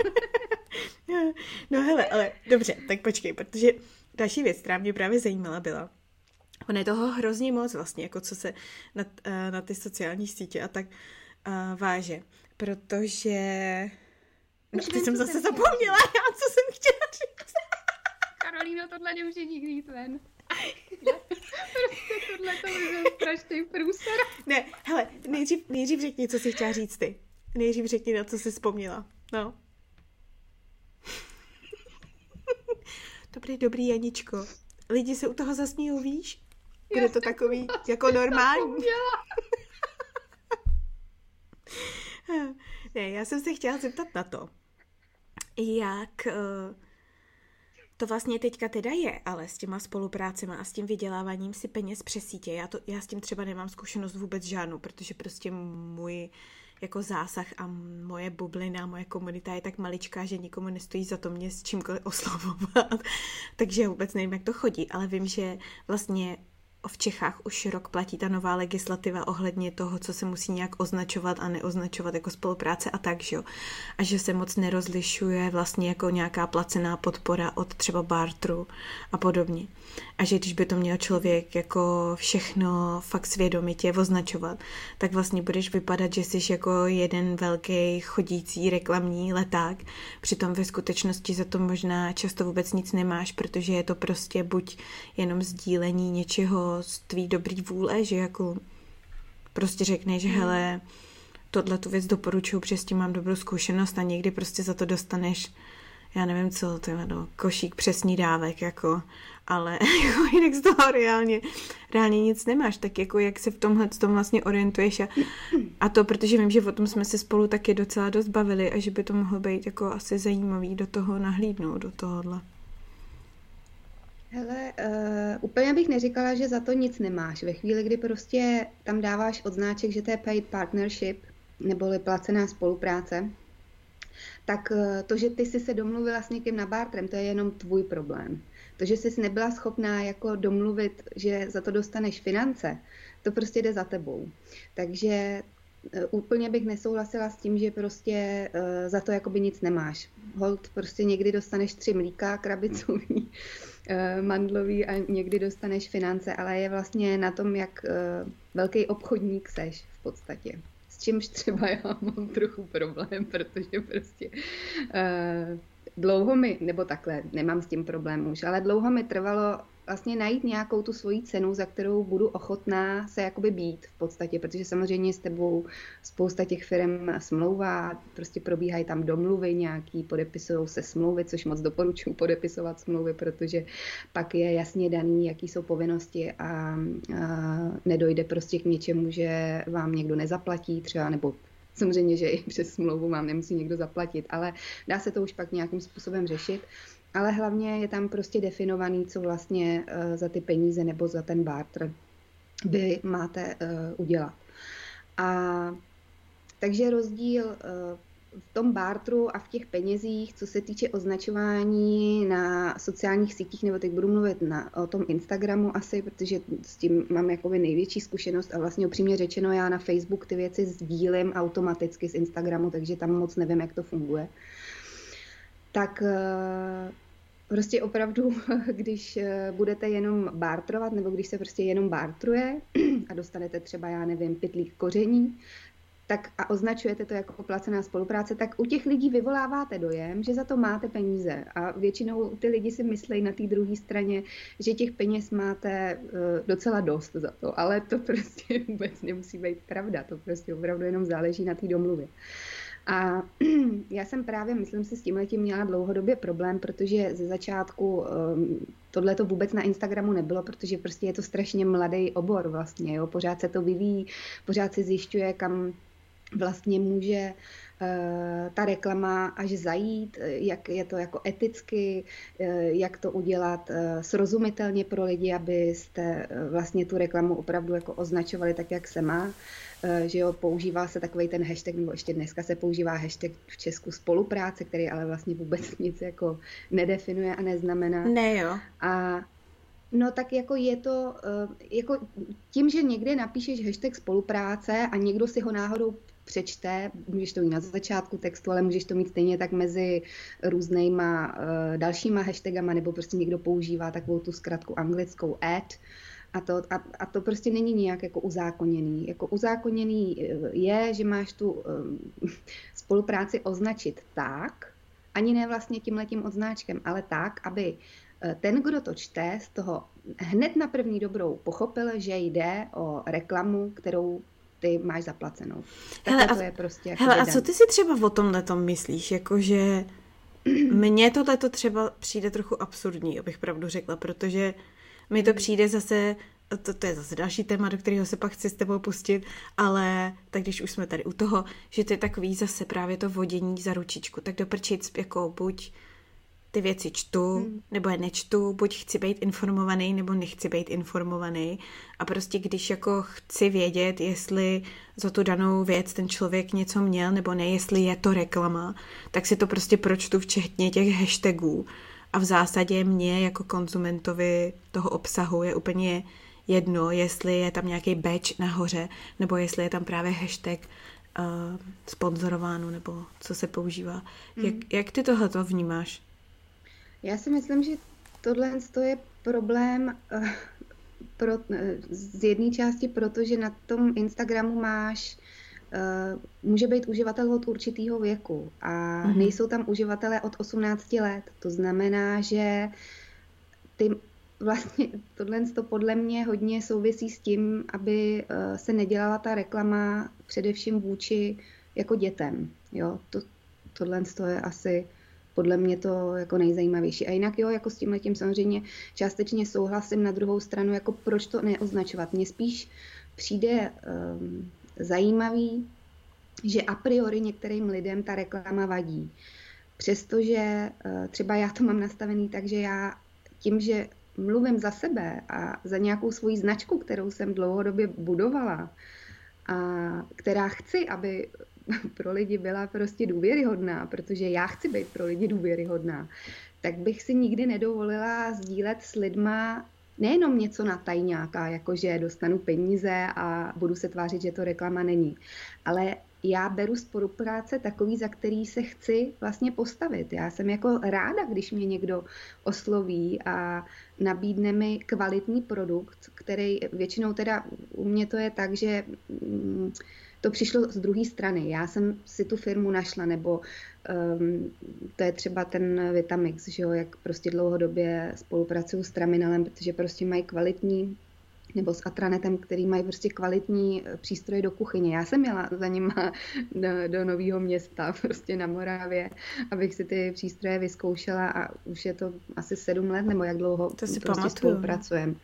no hele, ale dobře, tak počkej, protože další věc, která mě právě zajímala, byla, Ono je toho hrozně moc vlastně, jako co se na, na ty sociální sítě a tak uh, váže protože... No, teď jsem zase zapomněla, já co jsem chtěla říct. Karolíno, tohle nemůže nikdy jít ven. prostě tohle to je strašný průser. Ne, hele, nejdřív, nejdřív řekni, co jsi chtěla říct ty. Nejdřív řekni, na co jsi vzpomněla. No. dobrý, dobrý, Janičko. Lidi se u toho zasmíjou, víš? Bude to takový jako normální. Ne, já jsem se chtěla zeptat na to, jak eh, to vlastně teďka teda je, ale s těma spoluprácemi a s tím vyděláváním si peněz přes sítě, já, to, já s tím třeba nemám zkušenost vůbec žádnou, protože prostě můj jako zásah a moje bublina, moje komunita je tak maličká, že nikomu nestojí za to mě s čímkoliv oslovovat. Takže vůbec nevím, jak to chodí, ale vím, že vlastně v Čechách už rok platí ta nová legislativa ohledně toho, co se musí nějak označovat a neoznačovat jako spolupráce a tak, že jo. A že se moc nerozlišuje vlastně jako nějaká placená podpora od třeba bartru a podobně. A že když by to měl člověk jako všechno fakt svědomitě označovat, tak vlastně budeš vypadat, že jsi jako jeden velký chodící reklamní leták. Přitom ve skutečnosti za to možná často vůbec nic nemáš, protože je to prostě buď jenom sdílení něčeho z tvý dobrý vůle, že jako prostě řekneš, že hmm. hele, tohle tu věc doporučuju, protože s tím mám dobrou zkušenost a někdy prostě za to dostaneš já nevím co, to je no, košík přesní dávek, jako, ale jako jinak z toho reálně, reálně nic nemáš, tak jako jak se v tomhle tom vlastně orientuješ a, a to, protože vím, že o tom jsme se spolu taky docela dost bavili a že by to mohlo být jako asi zajímavý do toho nahlídnout, do tohohle. Hele, uh, úplně bych neříkala, že za to nic nemáš. Ve chvíli, kdy prostě tam dáváš odznáček, že to je paid partnership, neboli placená spolupráce, tak uh, to, že ty jsi se domluvila s někým na bartrem, to je jenom tvůj problém. To, že jsi nebyla schopná jako domluvit, že za to dostaneš finance, to prostě jde za tebou. Takže uh, úplně bych nesouhlasila s tím, že prostě uh, za to jakoby nic nemáš. Hold, prostě někdy dostaneš tři mlíka krabicový, Eh, mandlový a někdy dostaneš finance, ale je vlastně na tom, jak eh, velký obchodník seš v podstatě. Čímž třeba já mám trochu problém, protože prostě uh, dlouho mi, nebo takhle, nemám s tím problém už, ale dlouho mi trvalo vlastně najít nějakou tu svoji cenu, za kterou budu ochotná se jakoby být v podstatě, protože samozřejmě s tebou spousta těch firm smlouvá, prostě probíhají tam domluvy nějaký, podepisují se smlouvy, což moc doporučuji podepisovat smlouvy, protože pak je jasně daný, jaký jsou povinnosti a, a nedojde prostě k něčemu, že vám někdo nezaplatí třeba, nebo samozřejmě, že i přes smlouvu vám nemusí někdo zaplatit, ale dá se to už pak nějakým způsobem řešit ale hlavně je tam prostě definovaný, co vlastně uh, za ty peníze nebo za ten barter vy máte uh, udělat. A takže rozdíl uh, v tom bartru a v těch penězích, co se týče označování na sociálních sítích, nebo teď budu mluvit na, o tom Instagramu asi, protože s tím mám jakoby největší zkušenost a vlastně upřímně řečeno já na Facebook ty věci sdílím automaticky z Instagramu, takže tam moc nevím, jak to funguje. Tak Prostě opravdu, když eh, budete jenom bartrovat, nebo když se prostě jenom bartruje a dostanete třeba, já nevím, pytlík koření, tak a označujete to jako placená spolupráce, tak u těch lidí vyvoláváte dojem, že za to máte peníze. A většinou ty lidi si myslí na té druhé straně, že těch peněz máte uh, docela dost za to. Ale to prostě vůbec nemusí být pravda. To prostě opravdu jenom záleží na té domluvě. A já jsem právě, myslím si, s tím letím měla dlouhodobě problém, protože ze začátku um, tohle to vůbec na Instagramu nebylo, protože prostě je to strašně mladý obor vlastně, jo? pořád se to vyvíjí, pořád se zjišťuje, kam vlastně může uh, ta reklama až zajít, jak je to jako eticky, uh, jak to udělat uh, srozumitelně pro lidi, abyste vlastně tu reklamu opravdu jako označovali tak, jak se má. Eh, že jo, používá se takový ten hashtag, nebo ještě dneska se používá hashtag v Česku spolupráce, který ale vlastně vůbec nic jako nedefinuje a neznamená. Ne jo. A No tak jako je to, eh, jako tím, že někde napíšeš hashtag spolupráce a někdo si ho náhodou přečte, můžeš to mít na začátku textu, ale můžeš to mít stejně tak mezi různýma uh, dalšíma hashtagama, nebo prostě někdo používá takovou tu zkratku anglickou ad, a to, a, a to prostě není nijak jako uzákoněný. Jako uzákoněný eh, je, že máš tu um, spolupráci označit tak, ani ne vlastně tím letím odznáčkem, ale tak, aby eh, ten, kdo to čte, z toho hned na první dobrou pochopil, že jde o reklamu, kterou ty máš zaplacenou. hele, to je prostě jako hele, a co ty si třeba o tomhle tom myslíš? Jakože mně tohle třeba přijde trochu absurdní, abych pravdu řekla, protože mi to přijde zase to, to je zase další téma, do kterého se pak chci s tebou pustit, ale tak když už jsme tady u toho, že to je takový zase právě to vodění za ručičku, tak doprčit jako buď ty věci čtu, hmm. nebo je nečtu, buď chci být informovaný, nebo nechci být informovaný. A prostě když jako chci vědět, jestli za tu danou věc ten člověk něco měl, nebo ne, jestli je to reklama, tak si to prostě pročtu včetně těch hashtagů. A v zásadě mě jako konzumentovi toho obsahu je úplně jedno, jestli je tam nějaký badge nahoře, nebo jestli je tam právě hashtag uh, sponzorováno, nebo co se používá. Hmm. Jak, jak ty tohle vnímáš? Já si myslím, že tohle je problém uh, pro, uh, z jedné části, protože na tom Instagramu máš může být uživatel od určitého věku a mm-hmm. nejsou tam uživatelé od 18 let. To znamená, že ty vlastně tohle to podle mě hodně souvisí s tím, aby uh, se nedělala ta reklama především vůči jako dětem. Jo? To, tohle je asi podle mě to jako nejzajímavější. A jinak jo, jako s tím letím samozřejmě částečně souhlasím. Na druhou stranu, jako proč to neoznačovat? Mně spíš přijde um, zajímavý, že a priori některým lidem ta reklama vadí. Přestože uh, třeba já to mám nastavený tak, že já tím, že mluvím za sebe a za nějakou svoji značku, kterou jsem dlouhodobě budovala, a která chci, aby pro lidi byla prostě důvěryhodná, protože já chci být pro lidi důvěryhodná, tak bych si nikdy nedovolila sdílet s lidma nejenom něco na tajňáka, jako že dostanu peníze a budu se tvářit, že to reklama není, ale já beru spolupráce takový, za který se chci vlastně postavit. Já jsem jako ráda, když mě někdo osloví a nabídne mi kvalitní produkt, který většinou teda u mě to je tak, že mm, to přišlo z druhé strany. Já jsem si tu firmu našla, nebo um, to je třeba ten Vitamix, že jo, jak prostě dlouhodobě spolupracuju s Traminelem, protože prostě mají kvalitní nebo s Atranetem, který mají prostě kvalitní přístroje do kuchyně. Já jsem jela za nima do, do nového města, prostě na Moravě, abych si ty přístroje vyzkoušela a už je to asi sedm let, nebo jak dlouho to si prostě spolupracujeme.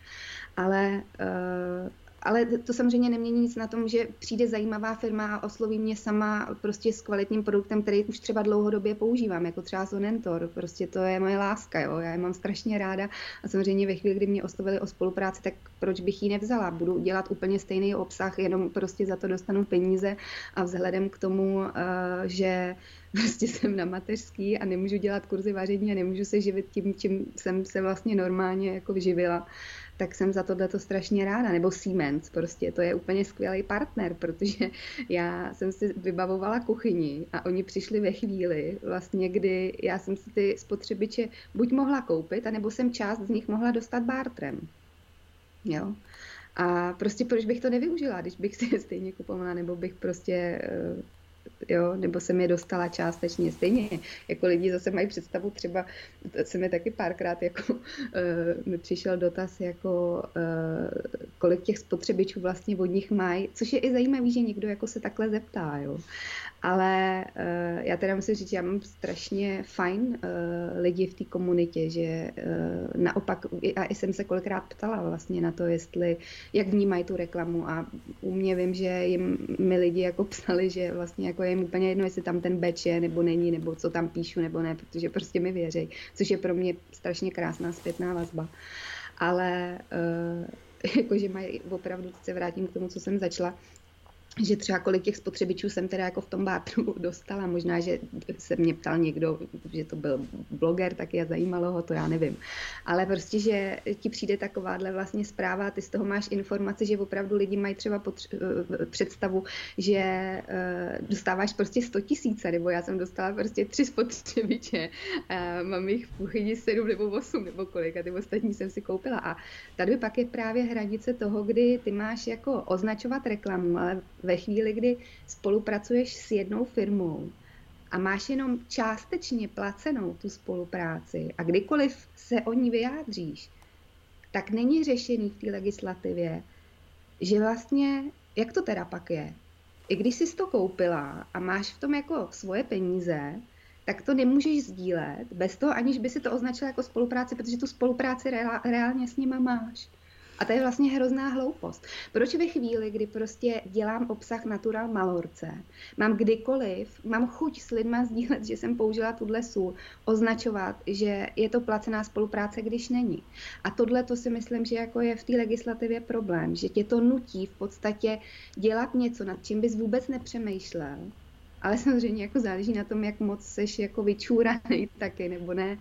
Ale uh, ale to samozřejmě nemění nic na tom, že přijde zajímavá firma a osloví mě sama prostě s kvalitním produktem, který už třeba dlouhodobě používám, jako třeba Sonentor. Prostě to je moje láska, jo. Já je mám strašně ráda a samozřejmě ve chvíli, kdy mě oslovili o spolupráci, tak proč bych ji nevzala? Budu dělat úplně stejný obsah, jenom prostě za to dostanu peníze a vzhledem k tomu, eh, že prostě jsem na mateřský a nemůžu dělat kurzy vaření a nemůžu se živit tím, čím jsem se vlastně normálně jako živila, tak jsem za tohle to strašně ráda. Nebo Siemens, prostě to je úplně skvělý partner, protože já jsem si vybavovala kuchyni a oni přišli ve chvíli, vlastně, kdy já jsem si ty spotřebiče buď mohla koupit, anebo jsem část z nich mohla dostat bartrem. Jo. A prostě proč bych to nevyužila, když bych si je stejně kupovala, nebo bych prostě eh, jo, nebo jsem je dostala částečně stejně, jako lidi zase mají představu třeba, se mi taky párkrát jako uh, mi přišel dotaz, jako uh, kolik těch spotřebičů vlastně od nich mají, což je i zajímavý, že někdo jako se takhle zeptá, jo. Ale uh, já teda musím říct, já mám strašně fajn uh, lidi v té komunitě, že uh, naopak, a i jsem se kolikrát ptala vlastně na to, jestli, jak vnímají tu reklamu a u mě vím, že jim mi lidi jako psali, že vlastně jako je jim úplně jedno, jestli tam ten beč je nebo není, nebo co tam píšu nebo ne, protože prostě mi věří, což je pro mě strašně krásná zpětná vazba. Ale uh, jakože mají opravdu, se vrátím k tomu, co jsem začala, že třeba kolik těch spotřebičů jsem teda jako v tom bátru dostala. Možná, že se mě ptal někdo, že to byl bloger, tak je zajímalo ho, to já nevím. Ale prostě, že ti přijde takováhle vlastně zpráva, ty z toho máš informace, že opravdu lidi mají třeba potř- eh, představu, že uh, dostáváš prostě 100 tisíce, nebo já jsem dostala prostě tři spotřebiče, mám jich v kuchyni sedm nebo osm nebo kolik a ty ostatní jsem si koupila. A tady pak je právě hranice toho, kdy ty máš jako označovat reklamu, ale ve chvíli, kdy spolupracuješ s jednou firmou a máš jenom částečně placenou tu spolupráci a kdykoliv se o ní vyjádříš, tak není řešený v té legislativě, že vlastně, jak to teda pak je? I když jsi to koupila a máš v tom jako svoje peníze, tak to nemůžeš sdílet bez toho, aniž by si to označila jako spolupráci, protože tu spolupráci reálně s nima máš. A to je vlastně hrozná hloupost. Proč ve chvíli, kdy prostě dělám obsah Natural Malorce, mám kdykoliv, mám chuť s lidma sdílet, že jsem použila tuhle sůl, označovat, že je to placená spolupráce, když není. A tohle to si myslím, že jako je v té legislativě problém, že tě to nutí v podstatě dělat něco, nad čím bys vůbec nepřemýšlel ale samozřejmě jako záleží na tom, jak moc seš jako vyčúraný taky, nebo ne.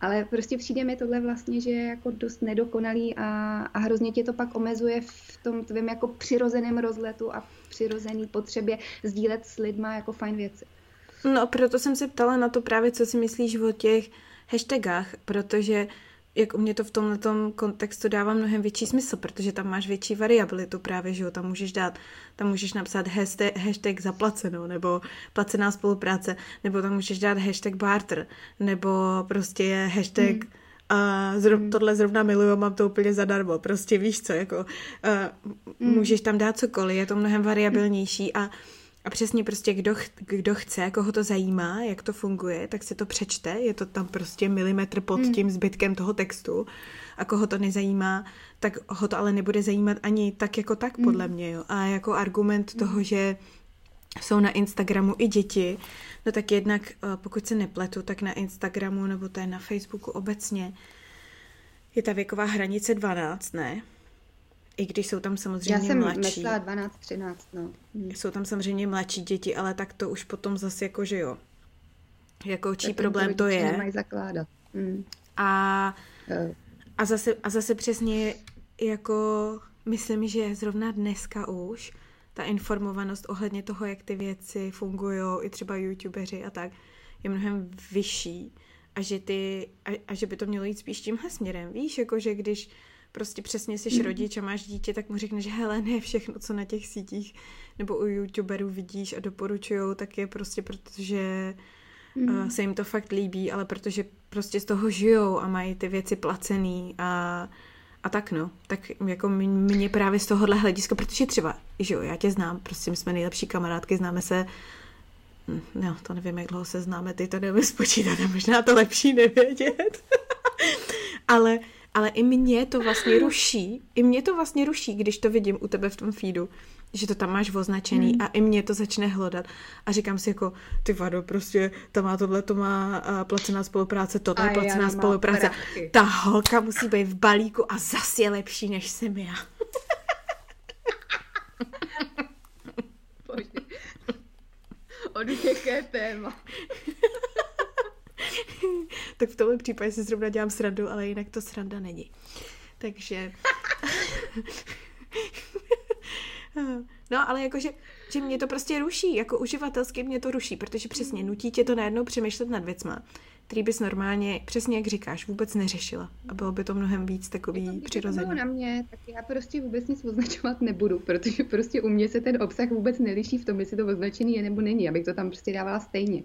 Ale prostě přijde mi tohle vlastně, že je jako dost nedokonalý a, a hrozně tě to pak omezuje v tom tvém jako přirozeném rozletu a přirozený potřebě sdílet s lidma jako fajn věci. No, proto jsem se ptala na to právě, co si myslíš o těch hashtagách, protože uh, jak u mě to v tomhle kontextu dává mnohem větší smysl, protože tam máš větší variabilitu právě, že jo, tam můžeš dát, tam můžeš napsat hashtag, hashtag zaplaceno, nebo placená spolupráce, nebo tam můžeš dát hashtag barter, nebo prostě je hashtag hmm. a zrov, hmm. tohle zrovna miluju, mám to úplně zadarmo, prostě víš co, jako uh, hmm. můžeš tam dát cokoliv, je to mnohem variabilnější a a přesně prostě kdo, ch- kdo chce, koho to zajímá, jak to funguje, tak si to přečte, je to tam prostě milimetr pod mm. tím zbytkem toho textu a koho to nezajímá, tak ho to ale nebude zajímat ani tak jako tak, mm. podle mě. Jo. A jako argument mm. toho, že jsou na Instagramu i děti, no tak jednak, eh, pokud se nepletu, tak na Instagramu nebo to je na Facebooku obecně, je ta věková hranice 12, ne? I když jsou tam samozřejmě Já jsem mladší. myslela 12, 13, no. Hmm. Jsou tam samozřejmě mladší děti, ale tak to už potom zase jako, že jo. Jako čí problém to je. Nemají zakládat. Hmm. A, a, zase, a zase přesně jako myslím, že zrovna dneska už ta informovanost ohledně toho, jak ty věci fungují, i třeba youtubeři a tak, je mnohem vyšší a že, ty, a, a že by to mělo jít spíš tímhle směrem. Víš, jako že když prostě přesně jsi mm. rodič a máš dítě, tak mu řekneš, že hele, ne všechno, co na těch sítích nebo u youtuberů vidíš a doporučujou, tak je prostě protože mm. se jim to fakt líbí, ale protože prostě z toho žijou a mají ty věci placený a a tak no, tak jako mě právě z tohohle hlediska, protože třeba, že jo, já tě znám, prostě my jsme nejlepší kamarádky, známe se hm, No, to nevím, jak dlouho se známe, ty to nevím spočítat, možná to lepší nevědět. ale ale i mě to vlastně ruší, i mě to vlastně ruší, když to vidím u tebe v tom feedu, že to tam máš označený hmm. a i mě to začne hledat a říkám si jako, ty vado, prostě to má tohle, to má uh, placená spolupráce, tohle je placená spolupráce. Ta holka musí být v balíku a zas je lepší, než jsem já. Odvěké téma. tak v tomhle případě si zrovna dělám srandu, ale jinak to sranda není. Takže... no, ale jakože že mě to prostě ruší, jako uživatelsky mě to ruší, protože přesně nutí tě to najednou přemýšlet nad věcma který bys normálně, přesně jak říkáš, vůbec neřešila. A bylo by to mnohem víc takový jako, přirozený. na mě, tak já prostě vůbec nic označovat nebudu, protože prostě u mě se ten obsah vůbec neliší v tom, jestli to označený je nebo není, abych to tam prostě dávala stejně.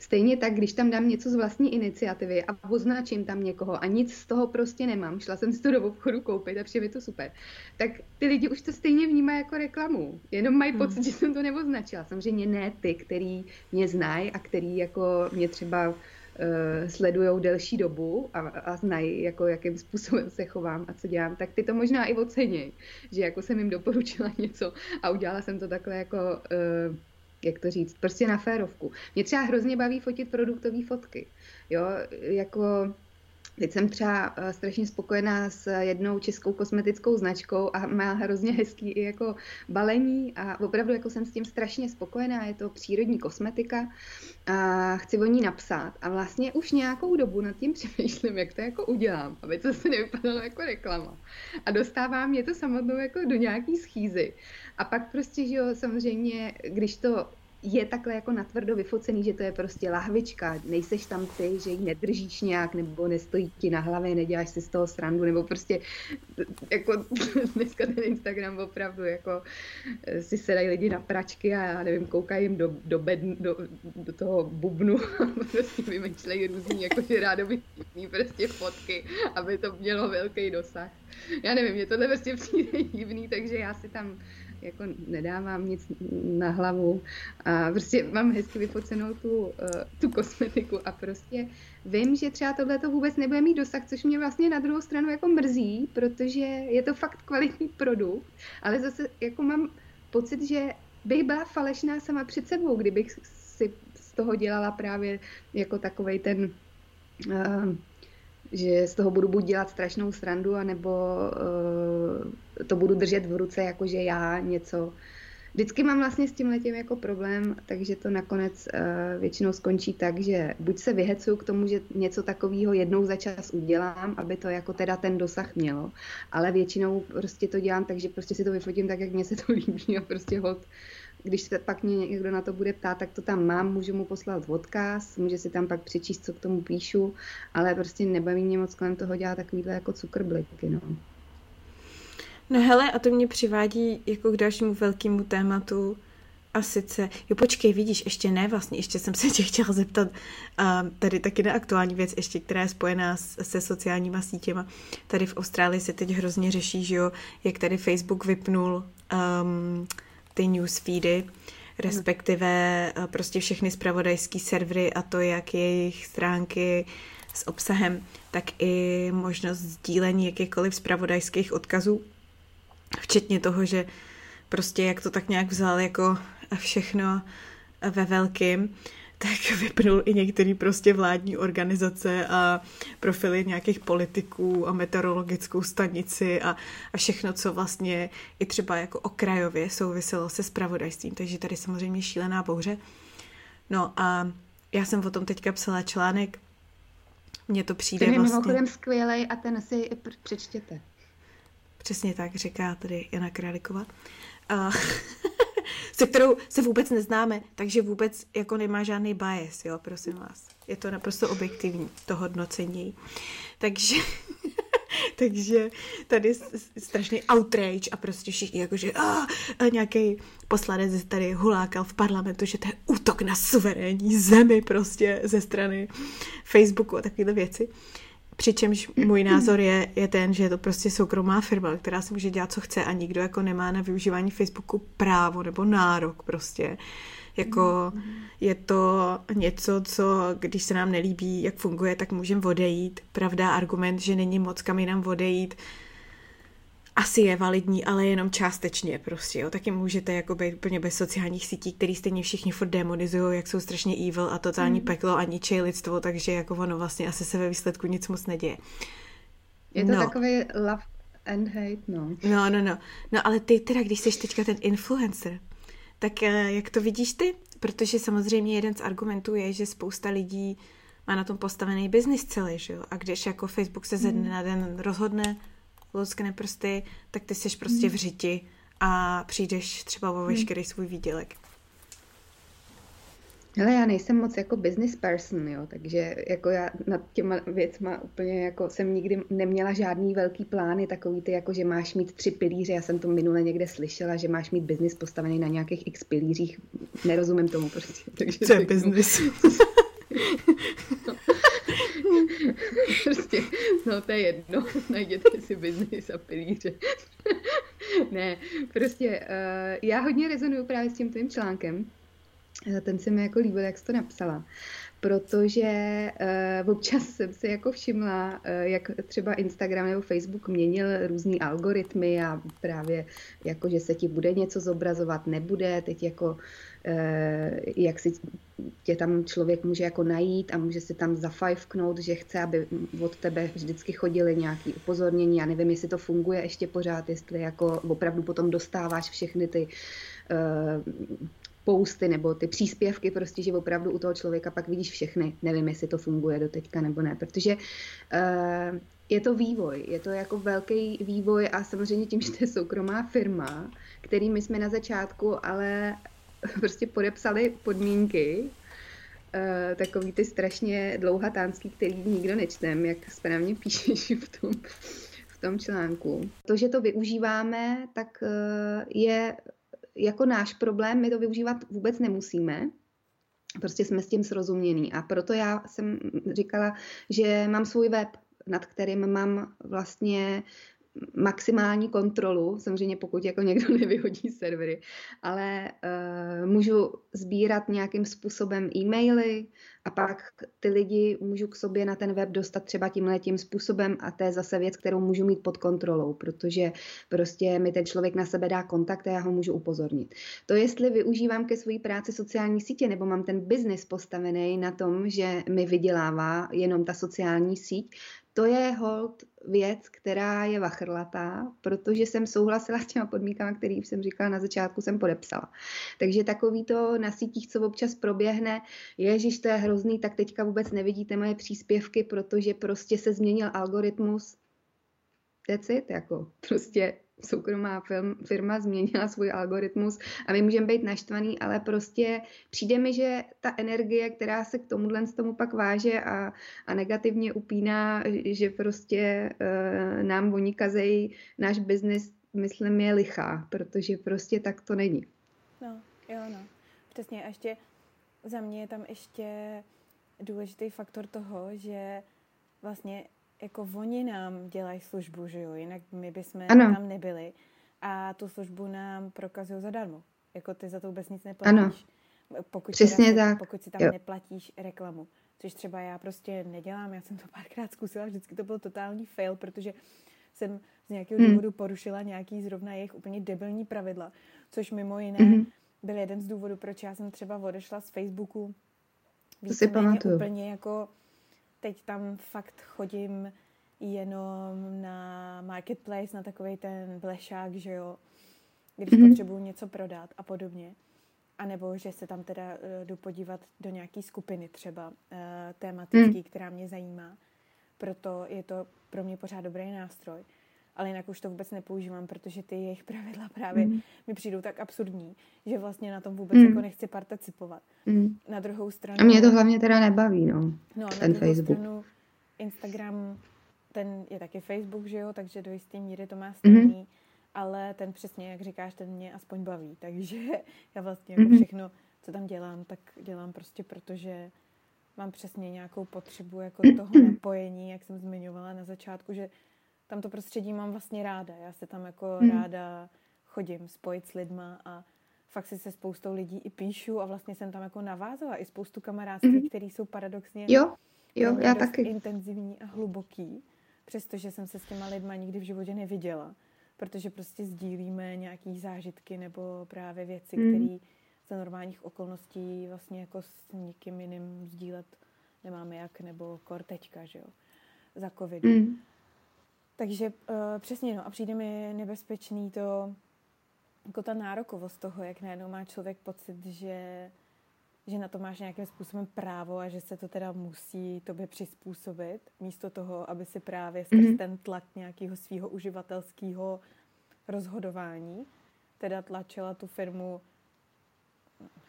Stejně tak, když tam dám něco z vlastní iniciativy a označím tam někoho a nic z toho prostě nemám, šla jsem si to do obchodu koupit a přijde to super, tak ty lidi už to stejně vnímají jako reklamu. Jenom mají hmm. pocit, hmm. že jsem to neoznačila. Samozřejmě ne ty, který mě znají a který jako mě třeba sledují delší dobu a, a znají, jako, jakým způsobem se chovám a co dělám, tak ty to možná i ocení, že jako jsem jim doporučila něco a udělala jsem to takhle jako, uh, jak to říct, prostě na férovku. Mě třeba hrozně baví fotit produktové fotky. Jo, jako Teď jsem třeba uh, strašně spokojená s jednou českou kosmetickou značkou a má hrozně hezký i jako balení a opravdu jako jsem s tím strašně spokojená, je to přírodní kosmetika a chci o ní napsat a vlastně už nějakou dobu nad tím přemýšlím, jak to jako udělám, aby to se nevypadalo jako reklama. A dostává mě to samotnou jako do nějaký schýzy. A pak prostě, že jo, samozřejmě, když to je takhle jako natvrdo vyfocený, že to je prostě lahvička, nejseš tam ty, že ji nedržíš nějak, nebo nestojí ti na hlavě, neděláš si z toho srandu, nebo prostě jako dneska ten Instagram opravdu jako eh, si sedají lidi na pračky a já nevím, koukají jim do, do, bed, do, do toho bubnu a prostě vymýšlejí různý jako že rádoby prostě fotky, aby to mělo velký dosah. já nevím, mě tohle prostě přijde divný, takže já si tam jako nedávám nic na hlavu a prostě mám hezky vyfocenou tu, uh, tu kosmetiku a prostě vím, že třeba tohle to vůbec nebude mít dosah, což mě vlastně na druhou stranu jako mrzí, protože je to fakt kvalitní produkt, ale zase jako mám pocit, že bych byla falešná sama před sebou, kdybych si z toho dělala právě jako takovej ten uh, že z toho budu buď dělat strašnou srandu, anebo uh, to budu držet v ruce, jakože já něco. Vždycky mám vlastně s tím jako problém, takže to nakonec uh, většinou skončí tak, že buď se vyhecuju k tomu, že něco takového jednou za čas udělám, aby to jako teda ten dosah mělo, ale většinou prostě to dělám tak, že prostě si to vyfotím tak, jak mně se to líbí a prostě hod když se pak mě někdo na to bude ptát, tak to tam mám, můžu mu poslat odkaz, může si tam pak přečíst, co k tomu píšu, ale prostě nebaví mě moc kolem toho dělat takovýhle jako cukrbliky, no. No hele, a to mě přivádí jako k dalšímu velkému tématu, a sice, jo počkej, vidíš, ještě ne vlastně, ještě jsem se tě chtěla zeptat, a tady taky na aktuální věc, ještě která je spojená se sociálníma sítěma. Tady v Austrálii se teď hrozně řeší, že jo, jak tady Facebook vypnul um, ty newsfeedy, respektive eh, prostě všechny spravodajské servery a to, jak jejich stránky s obsahem, tak i možnost sdílení jakýchkoliv spravodajských odkazů, včetně toho, že prostě jak to tak nějak vzal jako všechno ve velkým, tak vypnul i některé prostě vládní organizace a profily nějakých politiků a meteorologickou stanici a, a všechno, co vlastně i třeba jako okrajově souviselo se spravodajstvím. Takže tady samozřejmě šílená bouře. No a já jsem o tom teďka psala článek, mně to přijde ten je vlastně... mimochodem skvělej a ten si přečtěte. Přesně tak, říká tady Jana Králíková. A se kterou se vůbec neznáme, takže vůbec jako nemá žádný bias, jo, prosím vás. Je to naprosto objektivní, to hodnocení. Takže, takže tady strašný outrage a prostě všichni jakože a, a nějaký poslanec tady hulákal v parlamentu, že to je útok na suverénní zemi prostě ze strany Facebooku a takovéhle věci. Přičemž můj názor je, je ten, že je to prostě soukromá firma, která si může dělat, co chce a nikdo jako nemá na využívání Facebooku právo nebo nárok prostě. Jako je to něco, co když se nám nelíbí, jak funguje, tak můžeme odejít. Pravda, argument, že není moc kam jinam odejít, asi je validní, ale jenom částečně prostě, jo. Taky můžete jako být úplně bez sociálních sítí, který stejně všichni furt demonizují, jak jsou strašně evil a totální mm. peklo a ničej lidstvo, takže jako ono vlastně asi se ve výsledku nic moc neděje. Je to no. takový love and hate, no. No, no, no. No, ale ty teda, když jsi teďka ten influencer, tak eh, jak to vidíš ty? Protože samozřejmě jeden z argumentů je, že spousta lidí má na tom postavený biznis celý, že jo? A když jako Facebook se ze dne mm. na den rozhodne, luskne prsty, tak ty jsi prostě v řiti a přijdeš třeba o veškerý svůj výdělek. Ale já nejsem moc jako business person, jo, takže jako já nad těma věcma úplně jako jsem nikdy neměla žádný velký plány, takový ty jako, že máš mít tři pilíře, já jsem to minule někde slyšela, že máš mít business postavený na nějakých x pilířích, nerozumím tomu prostě. Takže Co je business? prostě, no to je jedno, najděte si biznis a pilíře. ne, prostě uh, já hodně rezonuju právě s tím tvým článkem, eh, ten se mi jako líbil, jak jsi to napsala protože uh, občas jsem si jako všimla, uh, jak třeba Instagram nebo Facebook měnil různý algoritmy a právě jako, že se ti bude něco zobrazovat, nebude, teď jako uh, jak si tě tam člověk může jako najít a může si tam zafajfknout, že chce, aby od tebe vždycky chodili nějaké upozornění. Já nevím, jestli to funguje ještě pořád, jestli jako opravdu potom dostáváš všechny ty uh, posty nebo ty příspěvky, prostě, že opravdu u toho člověka pak vidíš všechny. Nevím, jestli to funguje do teďka nebo ne, protože uh, je to vývoj, je to jako velký vývoj a samozřejmě tím, že to je soukromá firma, který my jsme na začátku ale prostě podepsali podmínky, uh, takový ty strašně dlouhatánský, který nikdo nečtem, jak správně píšeš v tom, v tom článku. To, že to využíváme, tak uh, je jako náš problém, my to využívat vůbec nemusíme, prostě jsme s tím srozumění. A proto já jsem říkala, že mám svůj web, nad kterým mám vlastně maximální kontrolu, samozřejmě pokud jako někdo nevyhodí servery, ale uh, můžu sbírat nějakým způsobem e-maily a pak ty lidi můžu k sobě na ten web dostat třeba tímhle tím způsobem a to je zase věc, kterou můžu mít pod kontrolou, protože prostě mi ten člověk na sebe dá kontakt a já ho můžu upozornit. To, jestli využívám ke své práci sociální sítě nebo mám ten biznis postavený na tom, že mi vydělává jenom ta sociální síť, to je hold věc, která je vachrlatá, protože jsem souhlasila s těma podmínkama, který jsem říkala na začátku, jsem podepsala. Takže takový to na sítích, co občas proběhne, ježiš, to je hrozný, tak teďka vůbec nevidíte moje příspěvky, protože prostě se změnil algoritmus. That's it, jako prostě soukromá firma změnila svůj algoritmus a my můžeme být naštvaný, ale prostě přijde mi, že ta energie, která se k tomuhle z tomu pak váže a, a negativně upíná, že prostě uh, nám oni kazejí náš biznis, myslím, je lichá, protože prostě tak to není. No, jo, no. Přesně. A ještě za mě je tam ještě důležitý faktor toho, že vlastně jako oni nám dělají službu, že jo, jinak my bychom ano. tam nebyli a tu službu nám prokazují zadarmo. Jako ty za to vůbec nic neplatíš. Ano. Pokud Přesně si, tak. Pokud si tam jo. neplatíš reklamu. Což třeba já prostě nedělám, já jsem to párkrát zkusila, vždycky to byl totální fail, protože jsem z nějakého hmm. důvodu porušila nějaký zrovna jejich úplně debilní pravidla, což mimo jiné hmm. byl jeden z důvodů, proč já jsem třeba odešla z Facebooku. To si pamatuju. Úplně jako teď tam fakt chodím jenom na marketplace, na takový ten blešák, že jo, když mm-hmm. potřebuju něco prodat a podobně. A nebo že se tam teda uh, jdu podívat do nějaký skupiny třeba uh, tematický, mm. která mě zajímá. Proto je to pro mě pořád dobrý nástroj ale jinak už to vůbec nepoužívám, protože ty jejich pravidla právě mm. mi přijdou tak absurdní, že vlastně na tom vůbec mm. jako nechci participovat. Mm. Na druhou stranu... A mě to hlavně teda nebaví, no, no ten na Facebook. Stranu Instagram, ten je taky Facebook, že jo, takže do jisté míry to má stejný, mm. ale ten přesně, jak říkáš, ten mě aspoň baví, takže já vlastně jako mm. všechno, co tam dělám, tak dělám prostě protože mám přesně nějakou potřebu jako toho napojení, jak jsem zmiňovala na začátku, že tam to prostředí mám vlastně ráda. Já se tam jako mm. ráda chodím spojit s lidma a fakt si se spoustou lidí i píšu a vlastně jsem tam jako navázala i spoustu kamarádství, mm. které jsou paradoxně jo, jo, já taky. intenzivní a hluboký, přestože jsem se s těma lidma nikdy v životě neviděla, protože prostě sdílíme nějaký zážitky nebo právě věci, mm. které za normálních okolností vlastně jako s nikým jiným sdílet nemáme jak, nebo kor teďka, že jo, za covidu. Mm. Takže uh, přesně, no a přijde mi nebezpečný to, jako ta nárokovost toho, jak najednou má člověk pocit, že, že na to máš nějakým způsobem právo a že se to teda musí tobě přizpůsobit, místo toho, aby si právě skrz mm-hmm. ten tlak nějakého svého uživatelského rozhodování teda tlačila tu firmu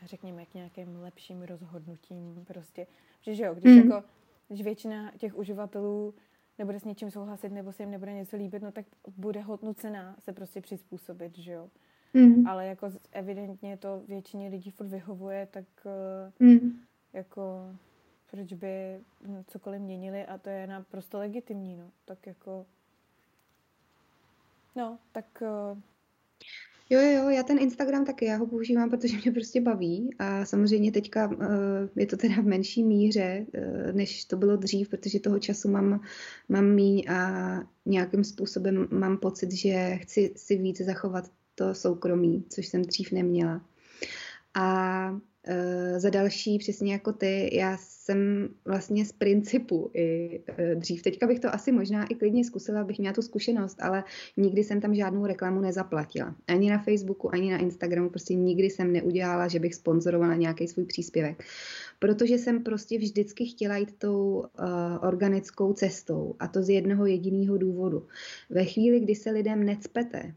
řekněme, k nějakým lepším rozhodnutím prostě. Protože jo, když mm. jako, když většina těch uživatelů nebude s něčím souhlasit nebo se jim nebude něco líbit, no tak bude hodnocená se prostě přizpůsobit, že jo. Mm. Ale jako evidentně to většině lidí furt vyhovuje, tak mm. jako proč by cokoliv měnili a to je naprosto legitimní, no. Tak jako no, tak uh, Jo, jo, já ten Instagram taky, já ho používám, protože mě prostě baví a samozřejmě teďka uh, je to teda v menší míře, uh, než to bylo dřív, protože toho času mám, mám míň a nějakým způsobem mám pocit, že chci si víc zachovat to soukromí, což jsem dřív neměla. A Uh, za další, přesně jako ty, já jsem vlastně z principu i uh, dřív. Teďka bych to asi možná i klidně zkusila, abych měla tu zkušenost, ale nikdy jsem tam žádnou reklamu nezaplatila. Ani na Facebooku, ani na Instagramu, prostě nikdy jsem neudělala, že bych sponzorovala nějaký svůj příspěvek. Protože jsem prostě vždycky chtěla jít tou uh, organickou cestou a to z jednoho jediného důvodu. Ve chvíli, kdy se lidem necpete,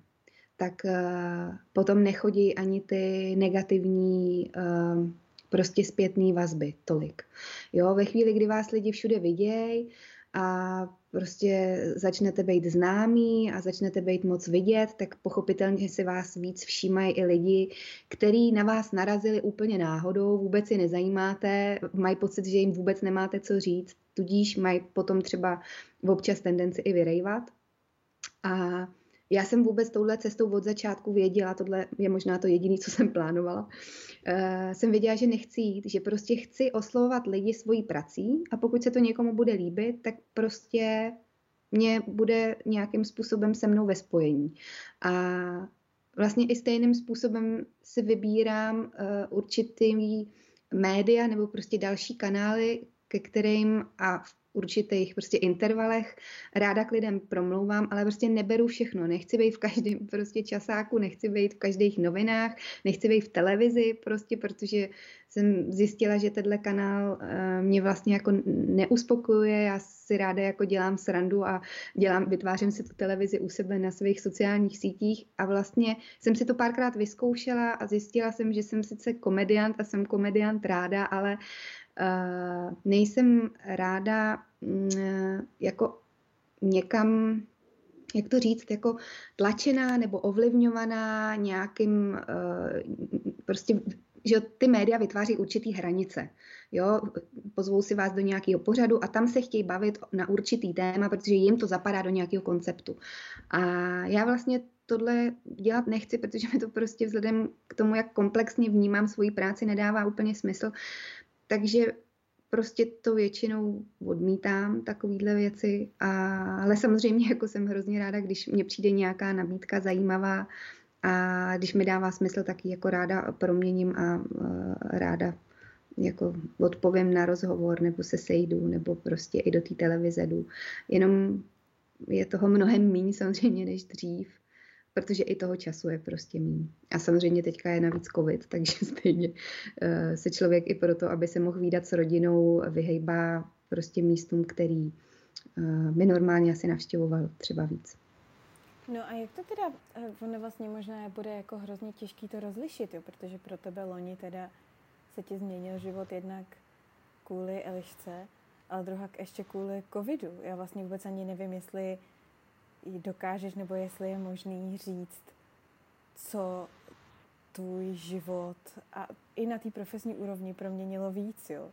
tak uh, potom nechodí ani ty negativní uh, prostě zpětné vazby tolik. Jo, ve chvíli, kdy vás lidi všude vidějí a prostě začnete být známí a začnete být moc vidět, tak pochopitelně si vás víc všímají i lidi, kteří na vás narazili úplně náhodou, vůbec si nezajímáte, mají pocit, že jim vůbec nemáte co říct, tudíž mají potom třeba občas tendenci i vyrejvat A já jsem vůbec touhle cestou od začátku věděla, tohle je možná to jediné, co jsem plánovala, uh, jsem věděla, že nechci jít, že prostě chci oslovovat lidi svojí prací a pokud se to někomu bude líbit, tak prostě mě bude nějakým způsobem se mnou ve spojení. A vlastně i stejným způsobem si vybírám uh, určitý média nebo prostě další kanály, ke kterým a v určitých prostě intervalech ráda k lidem promlouvám, ale prostě neberu všechno. Nechci být v každém prostě časáku, nechci být v každých novinách, nechci být v televizi prostě, protože jsem zjistila, že tenhle kanál eh, mě vlastně jako neuspokojuje. Já si ráda jako dělám srandu a dělám, vytvářím si tu televizi u sebe na svých sociálních sítích a vlastně jsem si to párkrát vyzkoušela a zjistila jsem, že jsem sice komediant a jsem komediant ráda, ale nejsem ráda uh, jako někam jak to říct, jako tlačená nebo ovlivňovaná nějakým uh, prostě že ty média vytváří určitý hranice. Jo? Pozvou si vás do nějakého pořadu a tam se chtějí bavit na určitý téma, protože jim to zapadá do nějakého konceptu. A já vlastně tohle dělat nechci, protože mi to prostě vzhledem k tomu, jak komplexně vnímám svoji práci, nedává úplně smysl. Takže prostě to většinou odmítám, takovýhle věci. A, ale samozřejmě jako jsem hrozně ráda, když mě přijde nějaká nabídka zajímavá, a když mi dává smysl, tak ji jako ráda proměním a uh, ráda jako odpovím na rozhovor, nebo se sejdu, nebo prostě i do té televize jdu. Jenom je toho mnohem méně samozřejmě než dřív, protože i toho času je prostě méně. A samozřejmě teďka je navíc covid, takže stejně uh, se člověk i proto, aby se mohl výdat s rodinou, vyhejbá prostě místům, který uh, by normálně asi navštěvoval třeba víc. No a jak to teda, eh, ono vlastně možná bude jako hrozně těžký to rozlišit, jo, protože pro tebe loni teda se ti změnil život jednak kvůli Elišce, ale druhá ještě kvůli covidu. Já vlastně vůbec ani nevím, jestli dokážeš nebo jestli je možný říct, co tvůj život a i na té profesní úrovni proměnilo víc, jo.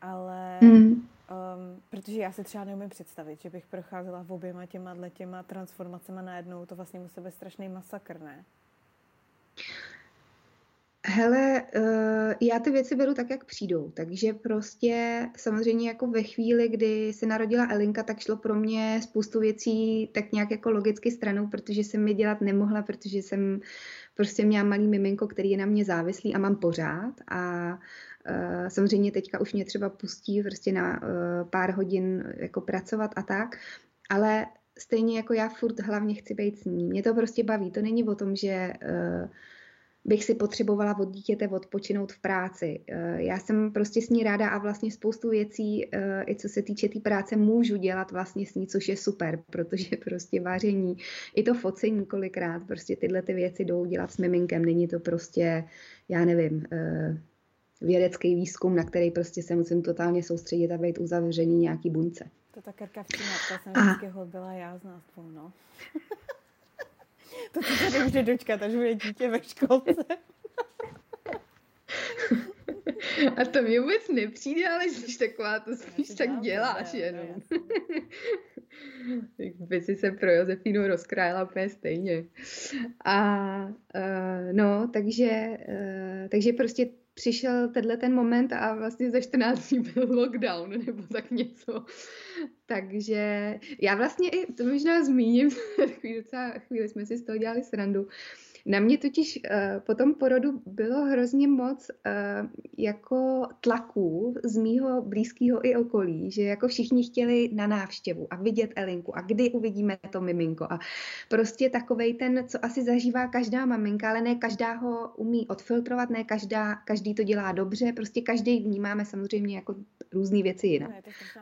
Ale mm. Um, protože já si třeba neumím představit, že bych procházela v oběma těma těma transformacemi najednou, to vlastně musel být strašný masakr, ne? Hele, uh, já ty věci beru tak, jak přijdou, takže prostě samozřejmě jako ve chvíli, kdy se narodila Elinka, tak šlo pro mě spoustu věcí tak nějak jako logicky stranou, protože jsem mi dělat nemohla, protože jsem prostě měla malý miminko, který je na mě závislý a mám pořád a uh, samozřejmě teďka už mě třeba pustí prostě na uh, pár hodin jako pracovat a tak, ale stejně jako já furt hlavně chci být s ní. Mě to prostě baví. To není o tom, že bych si potřebovala od dítěte odpočinout v práci. Eh, já jsem prostě s ní ráda a vlastně spoustu věcí, eh, i co se týče té tý práce, můžu dělat vlastně s ní, což je super, protože prostě vaření, i to focení kolikrát, prostě tyhle ty věci jdou dělat s miminkem. Není to prostě, já nevím, eh, vědecký výzkum, na který prostě se musím totálně soustředit a být uzavření nějaký buňce. To ta krkavčí matka jsem vždycky byla já z nás no. To se tady může dočkat, až bude dítě ve školce. A to mi vůbec nepřijde, ale jsi taková, to spíš tak děláš ne, jenom. by si se pro Josefínu rozkrájela úplně stejně. A uh, no, takže, uh, takže prostě přišel tenhle ten moment a vlastně za 14 dní byl lockdown nebo tak něco. Takže já vlastně i, to možná zmíním, chvíli, docela, chvíli jsme si z toho dělali srandu, na mě totiž uh, po tom porodu bylo hrozně moc uh, jako tlaků z mýho blízkého i okolí, že jako všichni chtěli na návštěvu a vidět Elinku a kdy uvidíme to miminko a prostě takovej ten, co asi zažívá každá maminka, ale ne každá ho umí odfiltrovat, ne každá, každý to dělá dobře, prostě každý vnímáme samozřejmě jako různé věci jinak.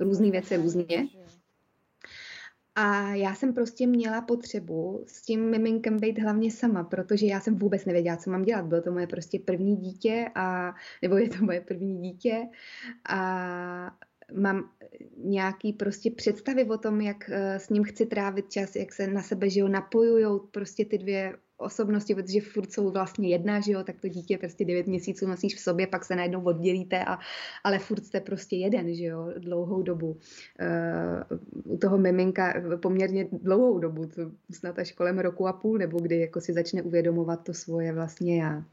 Různé věci různě. A já jsem prostě měla potřebu s tím miminkem být hlavně sama, protože já jsem vůbec nevěděla, co mám dělat. Bylo to moje prostě první dítě, a, nebo je to moje první dítě. A mám nějaký prostě představy o tom, jak eh, s ním chci trávit čas, jak se na sebe, že jo, napojujou prostě ty dvě osobnosti, protože furt jsou vlastně jedna, že jo, tak to dítě prostě 9 měsíců nosíš v sobě, pak se najednou oddělíte, a, ale furt jste prostě jeden, že jo, dlouhou dobu. Uh, u toho miminka poměrně dlouhou dobu, to snad až kolem roku a půl, nebo kdy jako si začne uvědomovat to svoje vlastně já.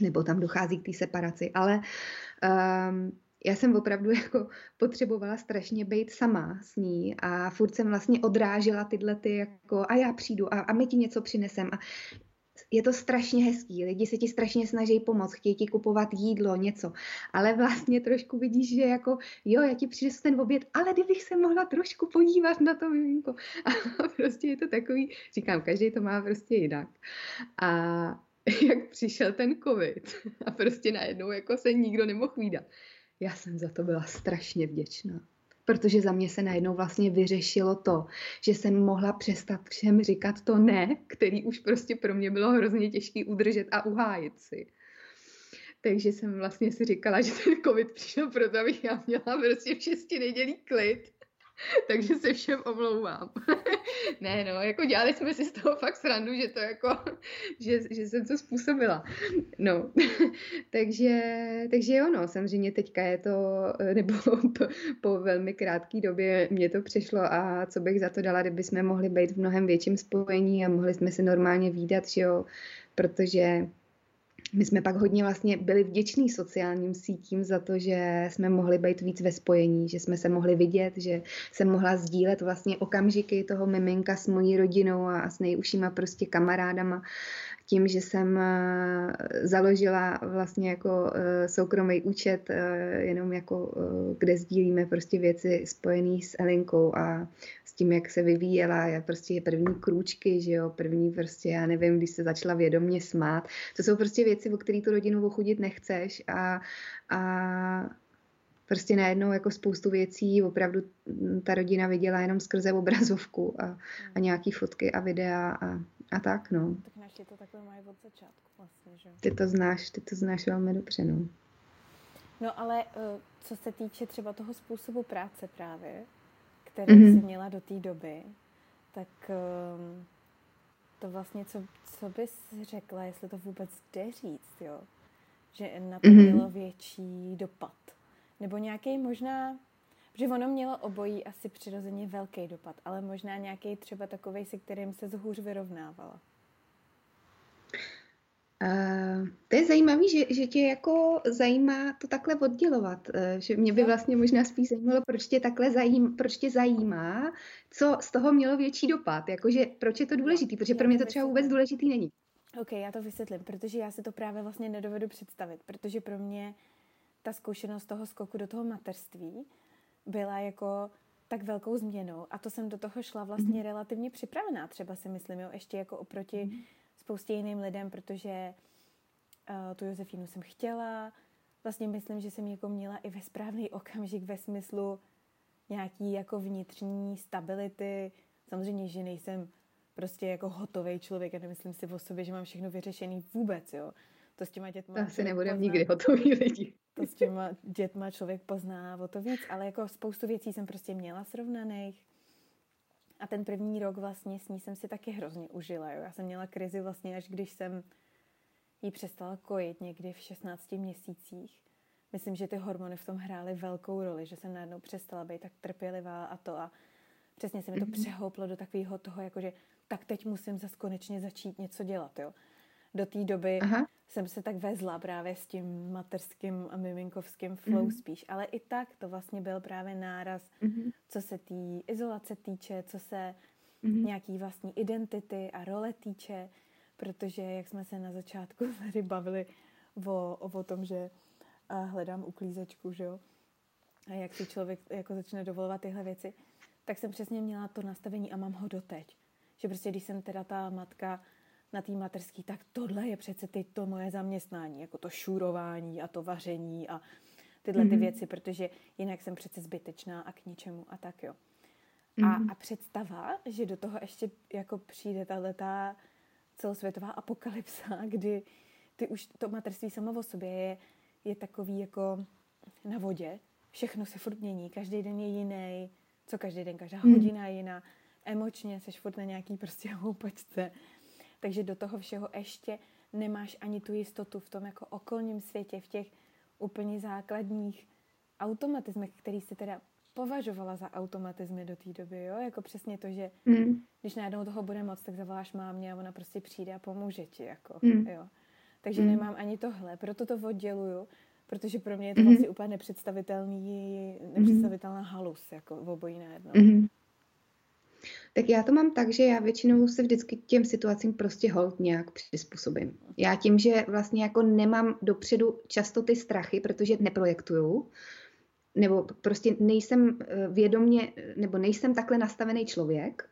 Nebo tam dochází k té separaci, ale um, já jsem opravdu jako potřebovala strašně být sama s ní a furt jsem vlastně odrážela tyhle ty jako a já přijdu a, a my ti něco přinesem a je to strašně hezký, lidi se ti strašně snaží pomoct, chtějí ti kupovat jídlo, něco, ale vlastně trošku vidíš, že jako jo, já ti přinesu ten oběd, ale kdybych se mohla trošku podívat na to miminko. A prostě je to takový, říkám, každý to má prostě jinak. A jak přišel ten covid a prostě najednou jako se nikdo nemohl výdat, já jsem za to byla strašně vděčná. Protože za mě se najednou vlastně vyřešilo to, že jsem mohla přestat všem říkat to ne, který už prostě pro mě bylo hrozně těžký udržet a uhájit si. Takže jsem vlastně si říkala, že ten covid přišel proto, abych já měla prostě v šesti nedělí klid takže se všem omlouvám. ne, no, jako dělali jsme si z toho fakt srandu, že to jako, že, že jsem to způsobila. No, takže, takže jo, no, samozřejmě teďka je to, nebo po, po velmi krátké době mě to přešlo a co bych za to dala, kdyby jsme mohli být v mnohem větším spojení a mohli jsme se normálně výdat, že jo, protože my jsme pak hodně vlastně byli vděční sociálním sítím za to, že jsme mohli být víc ve spojení, že jsme se mohli vidět, že jsem mohla sdílet vlastně okamžiky toho miminka s mojí rodinou a s nejužšíma prostě kamarádama tím, že jsem eh, založila vlastně jako eh, soukromý účet, eh, jenom jako, kde sdílíme prostě věci spojené s Elinkou a s tím, jak se vyvíjela, je prostě první krůčky, že jo, první prostě, já nevím, když se začala vědomně smát. To jsou prostě věci, o které tu rodinu ochudit nechceš a, a prostě najednou jako spoustu věcí opravdu ta rodina viděla jenom skrze obrazovku a, a nějaký fotky a videa a, a tak, no. Tak naši to takhle mají od začátku vlastně, že? Ty to znáš, ty to znáš velmi dobře, no. No ale eh, co se týče třeba toho způsobu práce právě, který mm-hmm. jsi měla do té doby, tak um, to vlastně, co, co bys řekla, jestli to vůbec jde říct, jo? Že na to mm-hmm. mělo větší dopad. Nebo nějaký možná, že ono mělo obojí asi přirozeně velký dopad, ale možná nějaký třeba takový, se kterým se zhůř vyrovnávala. Uh, to je zajímavé, že, že tě jako zajímá to takhle oddělovat. Uh, že mě by no. vlastně možná spíš zajímalo, proč tě takhle zajím, proč tě zajímá, co z toho mělo větší dopad. Jakože proč je to důležitý, protože pro mě to třeba vůbec důležitý není. OK, já to vysvětlím, protože já si to právě vlastně nedovedu představit, protože pro mě ta zkušenost toho skoku do toho materství byla jako tak velkou změnou a to jsem do toho šla vlastně mm-hmm. relativně připravená, třeba si myslím, jo, ještě jako oproti mm-hmm. Spoustě jiným lidem, protože uh, tu Josefínu jsem chtěla, vlastně myslím, že jsem jako měla i ve správný okamžik ve smyslu nějaký jako vnitřní stability, samozřejmě, že nejsem prostě jako hotový člověk a nemyslím si o sobě, že mám všechno vyřešený vůbec, jo. To s těma dětma... Asi nebudeme nikdy hotový lidi to s těma dětma člověk pozná o to víc, ale jako spoustu věcí jsem prostě měla srovnaných. A ten první rok vlastně s ní jsem si taky hrozně užila. Jo. Já jsem měla krizi vlastně, až když jsem jí přestala kojit někdy v 16 měsících. Myslím, že ty hormony v tom hrály velkou roli, že jsem najednou přestala být tak trpělivá a to a přesně se mi to mm-hmm. přehouplo do takového toho, jakože tak teď musím zase konečně začít něco dělat, jo. Do té doby Aha jsem se tak vezla právě s tím materským a miminkovským flow mm-hmm. spíš. Ale i tak to vlastně byl právě náraz, mm-hmm. co se té izolace týče, co se mm-hmm. nějaký vlastní identity a role týče, protože jak jsme se na začátku tady bavili o, o, o tom, že a hledám uklízečku, že jo, a jak si člověk jako začne dovolovat tyhle věci, tak jsem přesně měla to nastavení a mám ho doteď. Že prostě když jsem teda ta matka na té materský, tak tohle je přece teď to moje zaměstnání, jako to šurování a to vaření a tyhle mm-hmm. ty mhm. věci, protože jinak jsem přece zbytečná a k ničemu a tak jo. Mm-hmm. A, mhm. a představa, že do toho ještě jako přijde tato celosvětová apokalypsa, kdy ty už to materství samo o sobě je, je takový jako na vodě, všechno se furt mění, každý den je jiný, co každý den, každá hmm. hodina je jiná, emočně seš furt na nějaký prostě houpačce. Takže do toho všeho ještě nemáš ani tu jistotu v tom jako okolním světě, v těch úplně základních automatizmech, který si teda považovala za automatizmy do té doby, jo? Jako přesně to, že mm. když najednou toho bude moc, tak zavoláš mámě a ona prostě přijde a pomůže ti, jako, mm. jo. Takže mm. nemám ani tohle, proto to odděluju, protože pro mě je to mm. vlastně úplně nepředstavitelný, nepředstavitelná halus, jako v obojí najednou. Mm. Tak já to mám tak, že já většinou se vždycky těm situacím prostě hold nějak přizpůsobím. Já tím, že vlastně jako nemám dopředu často ty strachy, protože neprojektuju, nebo prostě nejsem eh, vědomně, nebo nejsem takhle nastavený člověk,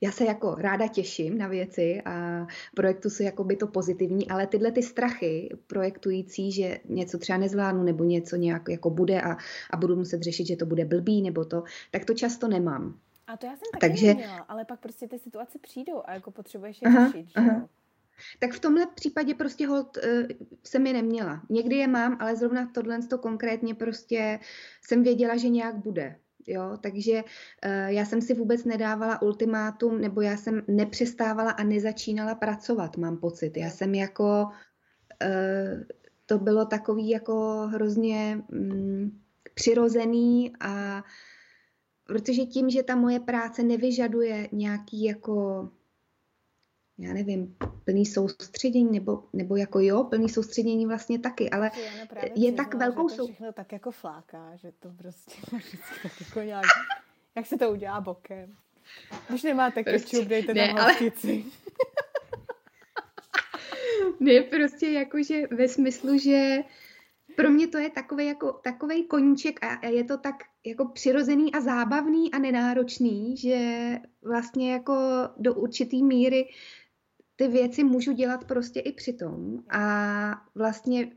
já se jako ráda těším na věci a projektu si jako by to pozitivní, ale tyhle ty strachy projektující, že něco třeba nezvládnu nebo něco nějak jako bude a, a budu muset řešit, že to bude blbý nebo to, tak to často nemám. A to já jsem taky Takže... neměla, ale pak prostě ty situace přijdou a jako potřebuješ je aha, řešit, aha. Tak v tomhle případě prostě hold uh, jsem je neměla. Někdy je mám, ale zrovna tohle to konkrétně prostě jsem věděla, že nějak bude. Jo, takže uh, já jsem si vůbec nedávala ultimátum, nebo já jsem nepřestávala a nezačínala pracovat, mám pocit. Já jsem jako, uh, to bylo takový jako hrozně um, přirozený a protože tím, že ta moje práce nevyžaduje nějaký jako já nevím, plný soustředění, nebo, nebo jako jo, plný soustředění vlastně taky, ale je tak velkou soustředění. všechno tak jako fláká, že to prostě vždycky tak jako nějak, jak se to udělá bokem. Když nemáte prostě, kečup, dejte ne, tam ale... ne, prostě jakože ve smyslu, že pro mě to je takový jako takovej koníček a je to tak jako přirozený a zábavný a nenáročný, že vlastně jako do určitý míry ty věci můžu dělat prostě i přitom a vlastně uh,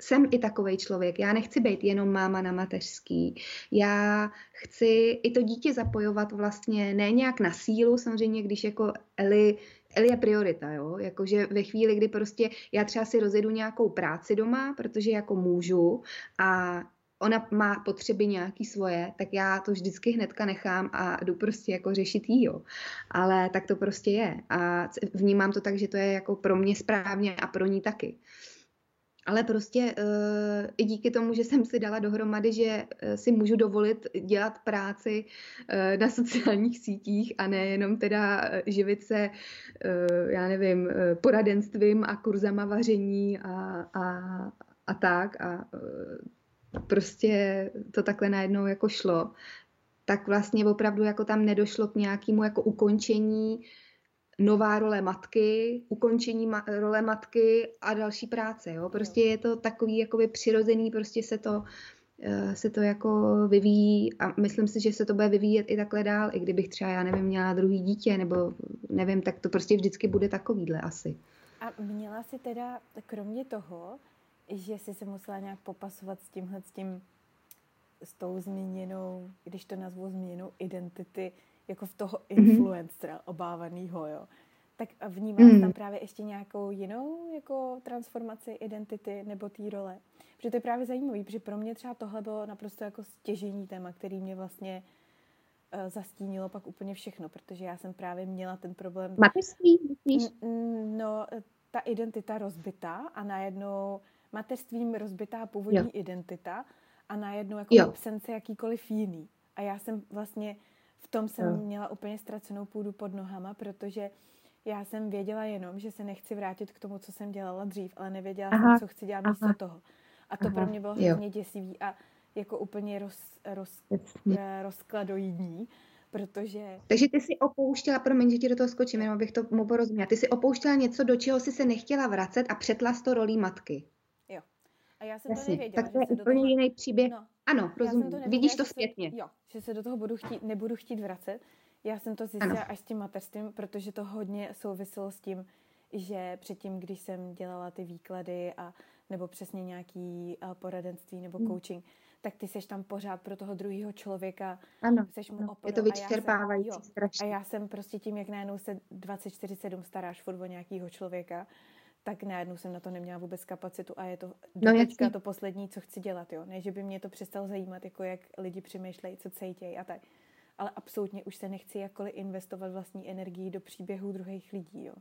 jsem i takový člověk. Já nechci být jenom máma na mateřský. Já chci i to dítě zapojovat vlastně ne nějak na sílu, samozřejmě, když jako Eli Eli je priorita, jo, jakože ve chvíli, kdy prostě já třeba si rozjedu nějakou práci doma, protože jako můžu a ona má potřeby nějaký svoje, tak já to vždycky hnedka nechám a jdu prostě jako řešit jí, jo. Ale tak to prostě je a vnímám to tak, že to je jako pro mě správně a pro ní taky. Ale prostě uh, i díky tomu, že jsem si dala dohromady, že uh, si můžu dovolit dělat práci uh, na sociálních sítích a nejenom teda živit se, já nevím, poradenstvím a kurzama vaření a, a, a tak a prostě to takhle najednou jako šlo, tak vlastně opravdu jako tam nedošlo k nějakému jako ukončení nová role matky, ukončení ma- role matky a další práce. Jo? Prostě je to takový jakoby přirozený, prostě se to, uh, se to jako vyvíjí a myslím si, že se to bude vyvíjet i takhle dál, i kdybych třeba, já nevím, měla druhý dítě, nebo nevím, tak to prostě vždycky bude takovýhle asi. A měla si teda, kromě toho, že jsi se musela nějak popasovat s tímhle, s tím, s tou změněnou, když to nazvu změnou identity, jako v toho mhm. influencera mm-hmm. obávanýho, jo. Tak vnímáš mm. tam právě ještě nějakou jinou jako transformaci identity nebo té role? Protože to je právě zajímavé, protože pro mě třeba tohle bylo naprosto jako stěžení téma, který mě vlastně uh, zastínilo pak úplně všechno, protože já jsem právě měla ten problém... Mateřství, myslíš? No, ta identita rozbitá a najednou mateřstvím rozbitá původní jo. identita a najednou jako jo. absence jakýkoliv jiný. A já jsem vlastně v tom jsem no. měla úplně ztracenou půdu pod nohama, protože já jsem věděla jenom, že se nechci vrátit k tomu, co jsem dělala dřív, ale nevěděla Aha. jsem, co chci dělat místo Aha. toho. A to Aha. pro mě bylo hodně děsivý a jako úplně roz, roz, eh, rozkladoidní, protože... Takže ty si opouštěla, promiň, že ti do toho skočím, jenom abych to mu porozuměla, ty si opouštěla něco, do čeho si se nechtěla vracet a přetla to rolí matky. Jo. A já jsem Jasně. to nevěděla. Tak to je úplně toho... jiný příběh. No, ano, rozumím. To Vidíš to zpětně. Jo, že se do toho budu chtít, nebudu chtít vracet. Já jsem to zjistila ano. až s tím mateřstvím, protože to hodně souviselo s tím, že předtím, když jsem dělala ty výklady a nebo přesně nějaký poradenství nebo hmm. coaching, tak ty seš tam pořád pro toho druhého člověka. Ano, seš mu ano. je to vyčerpávající strašně. A já jsem prostě tím, jak najednou se 24-7 staráš furt o nějakého člověka, tak najednou jsem na to neměla vůbec kapacitu a je to no, teďka to poslední, co chci dělat, jo. Ne, že by mě to přestalo zajímat, jako jak lidi přemýšlejí, co cítějí a tak. Ale absolutně už se nechci jakkoliv investovat vlastní energii do příběhů druhých lidí, jo.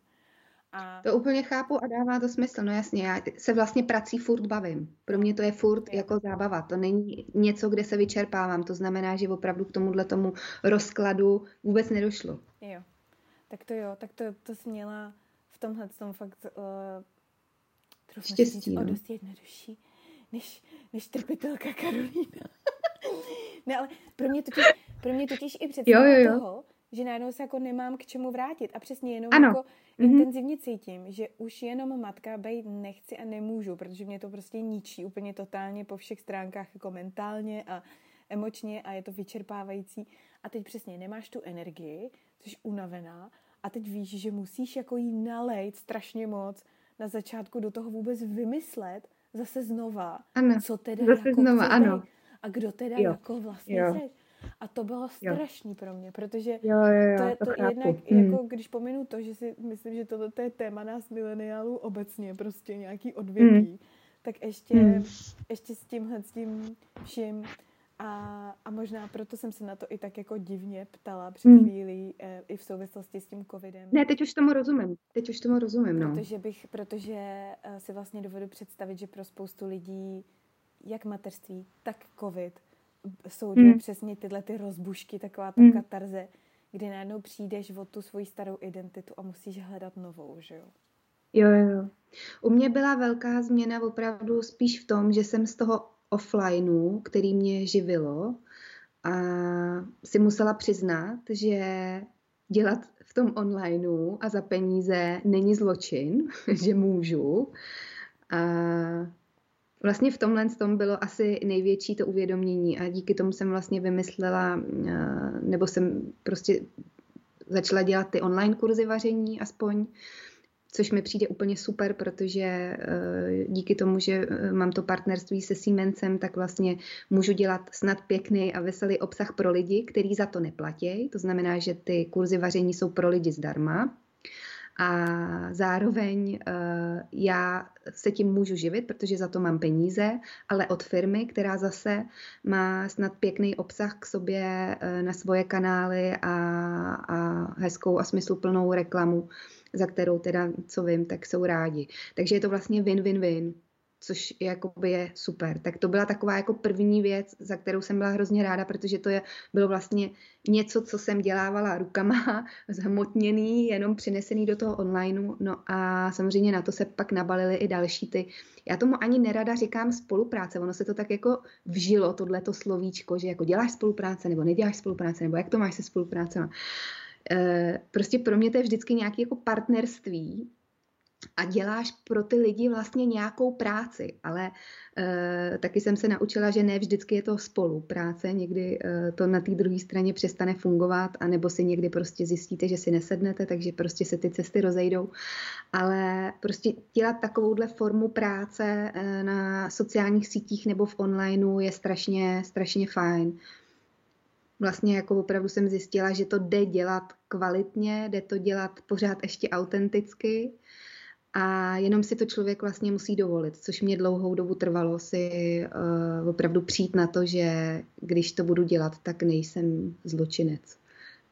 A... To úplně chápu a dává to smysl. No jasně, já se vlastně prací furt bavím. Pro mě to je furt jo. jako zábava. To není něco, kde se vyčerpávám. To znamená, že opravdu k tomuhle tomu rozkladu vůbec nedošlo. Jo. Tak to jo, tak to, to jsi měla tomhle tom fakt uh, Štěstí, no. o dost jednodušší než, než trpitelka Karolína. ne, ale pro mě totiž, pro mě totiž i představa jo, jo, jo. toho, že najednou se jako nemám k čemu vrátit a přesně jenom ano. jako mm-hmm. intenzivně cítím, že už jenom matka být nechci a nemůžu, protože mě to prostě ničí úplně totálně po všech stránkách jako mentálně a emočně a je to vyčerpávající a teď přesně nemáš tu energii, jsi unavená a teď víš, že musíš jako jí nalejt strašně moc na začátku do toho vůbec vymyslet zase znova, ano. co teda zase jako znova, ano. a kdo teda jo. jako vlastně jo. Seš. A to bylo strašný jo. pro mě, protože jo, jo, jo, to je to, to jednak, hmm. jako když pominu to, že si myslím, že tohle je téma nás mileniálů obecně, prostě nějaký odvětví, hmm. tak ještě, hmm. ještě s tímhle, s tím vším a, a možná proto jsem se na to i tak jako divně ptala před hmm. chvílí e, i v souvislosti s tím covidem. Ne, teď už tomu rozumím. Teď už tomu rozumím, no. Protože, bych, protože e, si vlastně dovedu představit, že pro spoustu lidí jak mateřství, tak covid jsou hmm. přesně tyhle ty rozbušky, taková ta hmm. katarze, kdy najednou přijdeš o tu svoji starou identitu a musíš hledat novou, že jo? Jo, jo. U mě byla velká změna opravdu spíš v tom, že jsem z toho offlineu, který mě živilo, a si musela přiznat, že dělat v tom onlineu a za peníze není zločin, že můžu. A vlastně v tomhle tom bylo asi největší to uvědomění a díky tomu jsem vlastně vymyslela, nebo jsem prostě začala dělat ty online kurzy vaření aspoň, což mi přijde úplně super, protože eh, díky tomu, že eh, mám to partnerství se Siemensem, tak vlastně můžu dělat snad pěkný a veselý obsah pro lidi, kteří za to neplatí. To znamená, že ty kurzy vaření jsou pro lidi zdarma. A zároveň uh, já se tím můžu živit, protože za to mám peníze, ale od firmy, která zase má snad pěkný obsah k sobě na svoje kanály a, a hezkou a smysluplnou reklamu za kterou teda, co vím, tak jsou rádi. Takže je to vlastně win-win-win, což jakoby je super. Tak to byla taková jako první věc, za kterou jsem byla hrozně ráda, protože to je, bylo vlastně něco, co jsem dělávala rukama, zhmotněný, jenom přinesený do toho onlineu. No a samozřejmě na to se pak nabalily i další ty. Já tomu ani nerada říkám spolupráce, ono se to tak jako vžilo, tohleto slovíčko, že jako děláš spolupráce nebo neděláš spolupráce, nebo jak to máš se spolupráce. Eh, prostě pro mě to je vždycky nějaké jako partnerství a děláš pro ty lidi vlastně nějakou práci, ale e, taky jsem se naučila, že ne vždycky je to spolupráce, někdy e, to na té druhé straně přestane fungovat, anebo si někdy prostě zjistíte, že si nesednete, takže prostě se ty cesty rozejdou, ale prostě dělat takovouhle formu práce e, na sociálních sítích nebo v onlineu je strašně, strašně fajn vlastně jako opravdu jsem zjistila, že to jde dělat kvalitně, jde to dělat pořád ještě autenticky a jenom si to člověk vlastně musí dovolit, což mě dlouhou dobu trvalo si uh, opravdu přijít na to, že když to budu dělat, tak nejsem zločinec.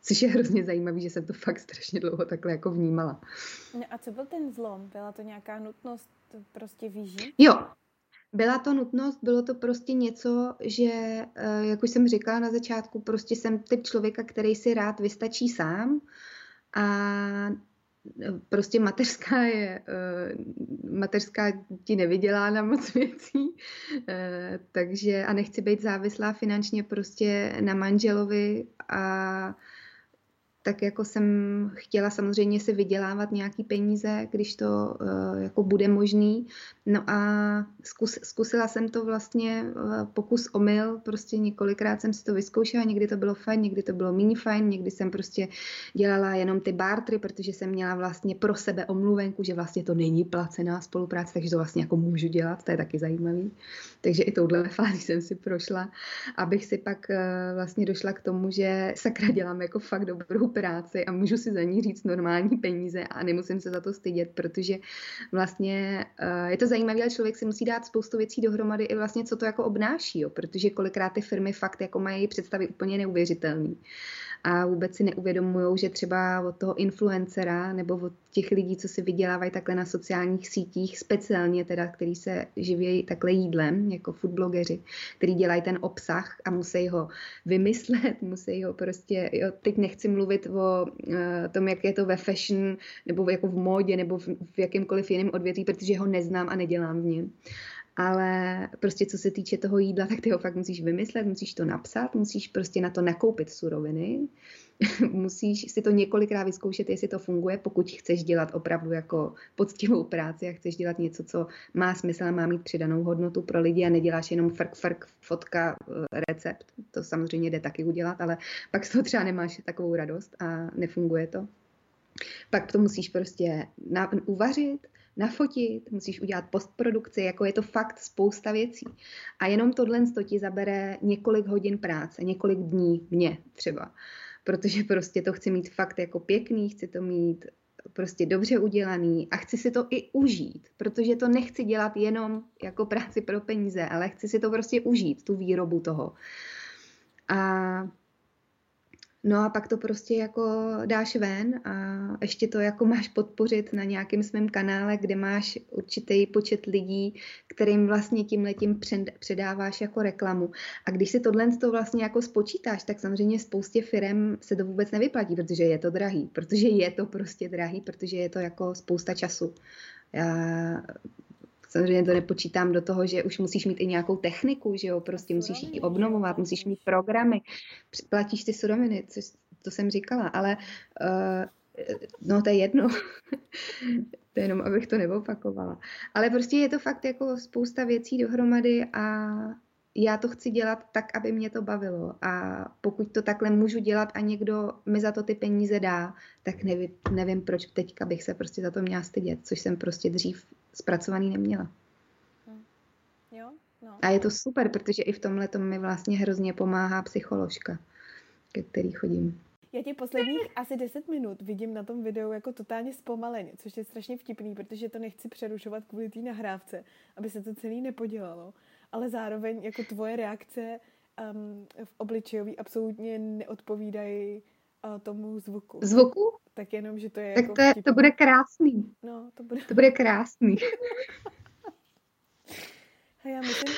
Což je hrozně zajímavé, že jsem to fakt strašně dlouho takhle jako vnímala. No a co byl ten zlom? Byla to nějaká nutnost prostě vyžít? Jo, byla to nutnost, bylo to prostě něco, že, eh, jak už jsem říkala na začátku, prostě jsem typ člověka, který si rád vystačí sám a eh, prostě mateřská je, eh, mateřská ti nevydělá na moc věcí, takže a nechci být závislá finančně prostě na manželovi a tak jako jsem chtěla samozřejmě si vydělávat nějaký peníze, když to uh, jako bude možný. No a zkus, zkusila jsem to vlastně uh, pokus omyl, prostě několikrát jsem si to vyzkoušela, někdy to bylo fajn, někdy to bylo méně fajn, někdy jsem prostě dělala jenom ty bartry, protože jsem měla vlastně pro sebe omluvenku, že vlastně to není placená spolupráce, takže to vlastně jako můžu dělat, to je taky zajímavý. Takže i touhle fázi jsem si prošla, abych si pak uh, vlastně došla k tomu, že sakra dělám jako fakt dobrou práci a můžu si za ní říct normální peníze a nemusím se za to stydět, protože vlastně uh, je to zajímavé, ale člověk si musí dát spoustu věcí dohromady i vlastně, co to jako obnáší, jo, protože kolikrát ty firmy fakt jako mají představy úplně neuvěřitelný a vůbec si neuvědomují, že třeba od toho influencera nebo od těch lidí, co si vydělávají takhle na sociálních sítích, speciálně teda, který se živějí takhle jídlem, jako foodblogeři, který dělají ten obsah a musí ho vymyslet, musí ho prostě, jo, teď nechci mluvit o uh, tom, jak je to ve fashion, nebo jako v módě, nebo v, v jakýmkoliv jiném odvětví, protože ho neznám a nedělám v něm ale prostě co se týče toho jídla, tak ty ho fakt musíš vymyslet, musíš to napsat, musíš prostě na to nakoupit suroviny, musíš si to několikrát vyzkoušet, jestli to funguje, pokud chceš dělat opravdu jako poctivou práci a chceš dělat něco, co má smysl a má mít přidanou hodnotu pro lidi a neděláš jenom frk, frk, fotka, eh, recept. To samozřejmě jde taky udělat, ale pak z toho třeba nemáš takovou radost a nefunguje to. Pak to musíš prostě na, uvařit, nafotit, musíš udělat postprodukci, jako je to fakt spousta věcí. A jenom tohle to ti zabere několik hodin práce, několik dní mě třeba. Protože prostě to chci mít fakt jako pěkný, chci to mít prostě dobře udělaný a chci si to i užít, protože to nechci dělat jenom jako práci pro peníze, ale chci si to prostě užít, tu výrobu toho. A No a pak to prostě jako dáš ven a ještě to jako máš podpořit na nějakém svém kanále, kde máš určitý počet lidí, kterým vlastně tím letím předáváš jako reklamu. A když si tohle to vlastně jako spočítáš, tak samozřejmě spoustě firm se to vůbec nevyplatí, protože je to drahý, protože je to prostě drahý, protože je to jako spousta času. Já Samozřejmě to nepočítám do toho, že už musíš mít i nějakou techniku, že jo, prostě musíš ji obnovovat, musíš mít programy, platíš ty suroviny, co, to jsem říkala, ale uh, no to je jedno, to je jenom, abych to neopakovala. Ale prostě je to fakt jako spousta věcí dohromady a já to chci dělat tak, aby mě to bavilo. A pokud to takhle můžu dělat a někdo mi za to ty peníze dá, tak nevím, nevím proč teďka bych se prostě za to měla stydět, což jsem prostě dřív zpracovaný neměla. Hm. Jo? No. A je to super, protože i v tomhle to mi vlastně hrozně pomáhá psycholožka, ke který chodím. Já ti posledních asi 10 minut vidím na tom videu jako totálně zpomaleně, což je strašně vtipný, protože to nechci přerušovat kvůli té nahrávce, aby se to celý nepodělalo ale zároveň jako tvoje reakce um, v obličejový absolutně neodpovídají uh, tomu zvuku. Zvuku? Tak jenom, že to je Tak jako to, je, to bude krásný. No, to bude... To bude krásný. A já myslím,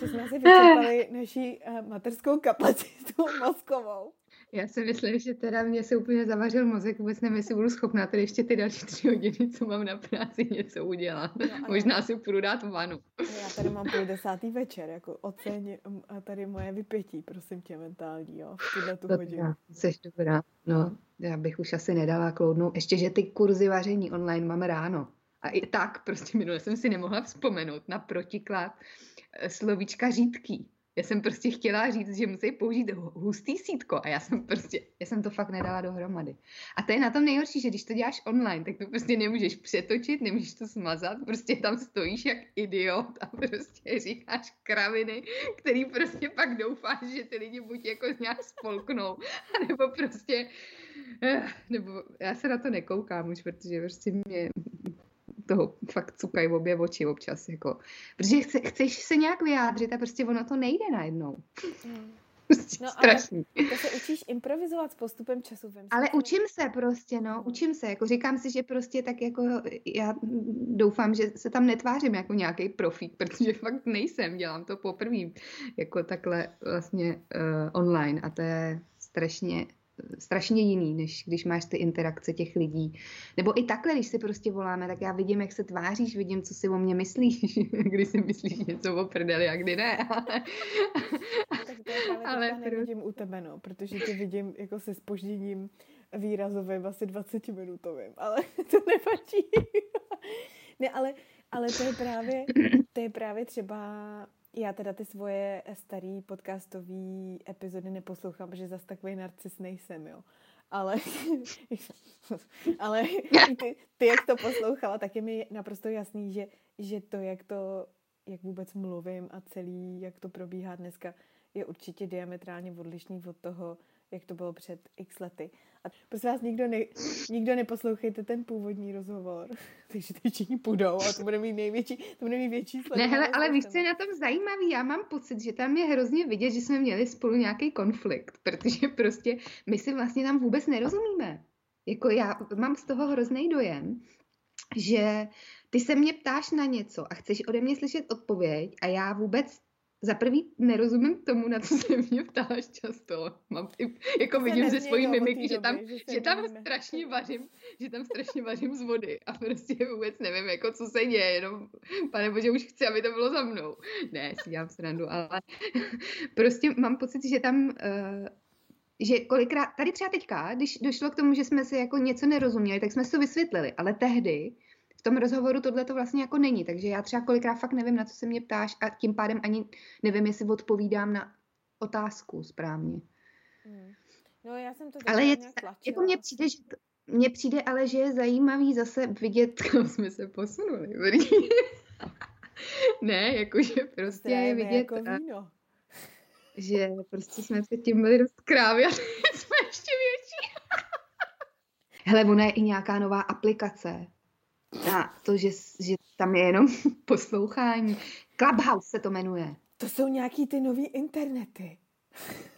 že jsme asi vyčerpali naší uh, materskou kapacitu mozkovou. Já si myslím, že teda mě se úplně zavařil mozek, vůbec nevím, jestli budu schopná tady ještě ty další tři hodiny, co mám na práci, něco udělat. No, Možná si půjdu dát vanu. Já tady mám půl desátý večer, jako oceň a tady moje vypětí, prosím tě, mentální, jo, v tuhle tu hodinu. Jsi dobrá, no, já bych už asi nedala kloudnou, ještě, že ty kurzy vaření online máme ráno. A i tak prostě minule jsem si nemohla vzpomenout na protiklad eh, slovíčka řídký já jsem prostě chtěla říct, že musí použít hustý sítko a já jsem prostě, já jsem to fakt nedala dohromady. A to je na tom nejhorší, že když to děláš online, tak to prostě nemůžeš přetočit, nemůžeš to smazat, prostě tam stojíš jak idiot a prostě říkáš kraviny, který prostě pak doufáš, že ty lidi buď jako nějak spolknou, nebo prostě, eh, nebo já se na to nekoukám už, protože prostě mě toho fakt cukají obě oči občas, jako. Protože chce, chceš se nějak vyjádřit a prostě ono to nejde najednou. Mm. Prostě no, strašný. to se učíš improvizovat s postupem času. Vím ale to... učím se prostě, no, učím se. Jako říkám si, že prostě tak jako já doufám, že se tam netvářím jako nějaký profík, protože fakt nejsem, dělám to poprvé jako takhle vlastně uh, online a to je strašně strašně jiný, než když máš ty interakce těch lidí. Nebo i takhle, když si prostě voláme, tak já vidím, jak se tváříš, vidím, co si o mě myslíš, když si myslíš něco o prdeli a kdy ne. tak to je ale to nevidím u tebe, no, protože tě vidím jako se spožděním výrazovým, asi 20 minutovým, ale to nevadí. ne, ale, ale to je právě, to je právě třeba já teda ty svoje starý podcastové epizody neposlouchám, protože zase takový narcis nejsem, jo. Ale, ale ty, ty, jak to poslouchala, tak je mi naprosto jasný, že, že to, jak to, jak vůbec mluvím a celý, jak to probíhá dneska, je určitě diametrálně odlišný od toho, jak to bylo před x lety. A prosím vás, nikdo, ne, nikdo neposlouchejte ten původní rozhovor. Takže ty všichni půjdou a to bude mít největší, to bude mít větší Ne, hele, ale víš, co je na tom zajímavý? Já mám pocit, že tam je hrozně vidět, že jsme měli spolu nějaký konflikt, protože prostě my si vlastně tam vůbec nerozumíme. Jako já mám z toho hrozný dojem, že ty se mě ptáš na něco a chceš ode mě slyšet odpověď a já vůbec za prvý nerozumím tomu, na co se mě ptáš často. Mám, jako vidím ze svojí mimiky, že tam, že, že tam strašně vařím, že tam strašně vařím z vody a prostě vůbec nevím, jako co se děje, jenom pane bože, už chci, aby to bylo za mnou. Ne, si dělám srandu, ale prostě mám pocit, že tam uh, že kolikrát, tady třeba teďka, když došlo k tomu, že jsme si jako něco nerozuměli, tak jsme si to vysvětlili, ale tehdy tom rozhovoru tohle to vlastně jako není, takže já třeba kolikrát fakt nevím, na co se mě ptáš a tím pádem ani nevím, jestli odpovídám na otázku správně. Hmm. No já jsem to ale je, jako mně přijde, že to, mně přijde ale, že je zajímavý zase vidět, kam jsme se posunuli. ne, jakože prostě je vidět, jako víno. že prostě jsme předtím byli dost krávy a jsme ještě větší. Hele, ona je i nějaká nová aplikace, a to, že, že tam je jenom poslouchání. Clubhouse se to jmenuje. To jsou nějaký ty nový internety.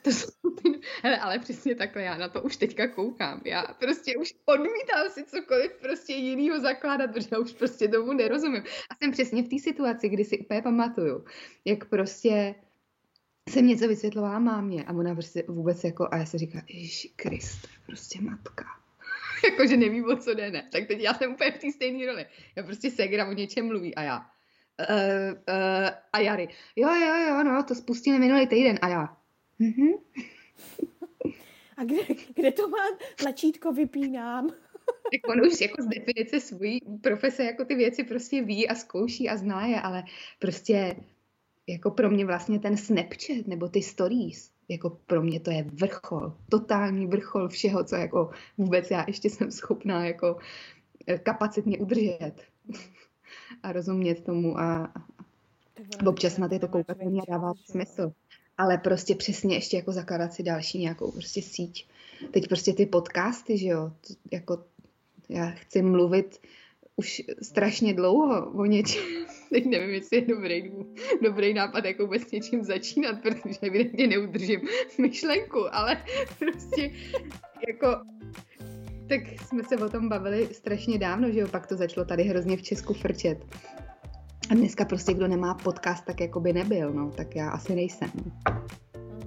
To jsou ty... Hele, ale přesně takhle já na to už teďka koukám. Já prostě už odmítám si cokoliv prostě jinýho zakládat, protože já už prostě tomu nerozumím. A jsem přesně v té situaci, kdy si úplně pamatuju, jak prostě jsem něco vysvětlovala mámě a ona prostě vůbec jako, a já se říká, Ježíši Krist, prostě matka jakože neví, o co jde, ne. Tak teď já jsem úplně v té stejné roli. Já prostě Segra o něčem mluví a já. Uh, uh, a Jary. Jo, jo, jo, no, to spustili minulý týden a já. Mhm. A kde, kde to má tlačítko vypínám? Tak on už jako z definice svojí profese jako ty věci prostě ví a zkouší a zná je, ale prostě jako pro mě vlastně ten Snapchat nebo ty stories, jako pro mě to je vrchol, totální vrchol všeho, co jako vůbec já ještě jsem schopná jako eh, kapacitně udržet a rozumět tomu a občas na tyto koukat mě dává smysl. Ale prostě přesně ještě jako zakládat si další nějakou prostě síť. Teď prostě ty podcasty, že jo, jako já chci mluvit už strašně dlouho o něčem. Teď nevím, jestli je dobrý, dobrý nápad jako vůbec něčím začínat, protože evidentně neudržím myšlenku, ale prostě jako tak jsme se o tom bavili strašně dávno, že jo, pak to začalo tady hrozně v Česku frčet. A dneska prostě kdo nemá podcast, tak jako by nebyl, no, tak já asi nejsem.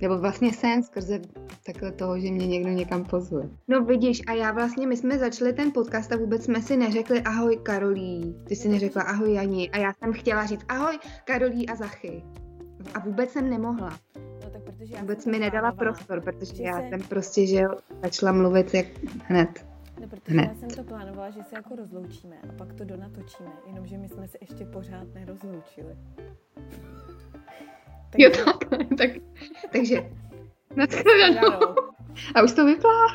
Nebo vlastně sen skrze takhle toho, že mě někdo někam pozve. No vidíš, a já vlastně, my jsme začali ten podcast a vůbec jsme si neřekli ahoj Karolí. Ty si neřekla ahoj Jani. A já jsem chtěla říct ahoj Karolí a Zachy. A vůbec jsem nemohla. No tak protože já vůbec mi nedala prostor, protože já jsem prostě, že začala mluvit jak hned. No, protože hned. já jsem to plánovala, že se jako rozloučíme a pak to donatočíme, jenomže my jsme se ještě pořád nerozloučili. Takže... Jo, tak, tak, takže nashledanou. A už to vyplá.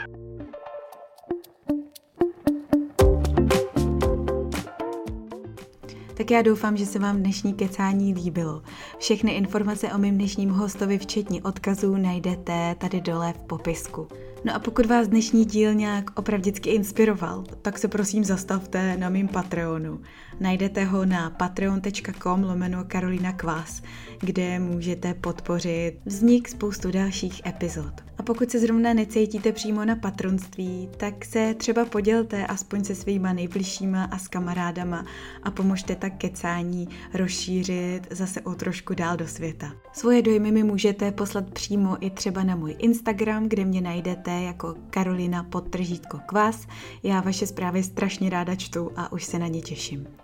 Tak já doufám, že se vám dnešní kecání líbilo. Všechny informace o mým dnešním hostovi, včetně odkazů, najdete tady dole v popisku. No a pokud vás dnešní díl nějak opravdicky inspiroval, tak se prosím zastavte na mým Patreonu. Najdete ho na patreon.com lomeno Karolina Kvás, kde můžete podpořit vznik spoustu dalších epizod. A pokud se zrovna necítíte přímo na patronství, tak se třeba podělte aspoň se svýma nejbližšíma a s kamarádama a pomožte tak kecání rozšířit zase o trošku dál do světa. Svoje dojmy mi můžete poslat přímo i třeba na můj Instagram, kde mě najdete jako Karolina podtržítko kvás. Já vaše zprávy strašně ráda čtu a už se na ně těším.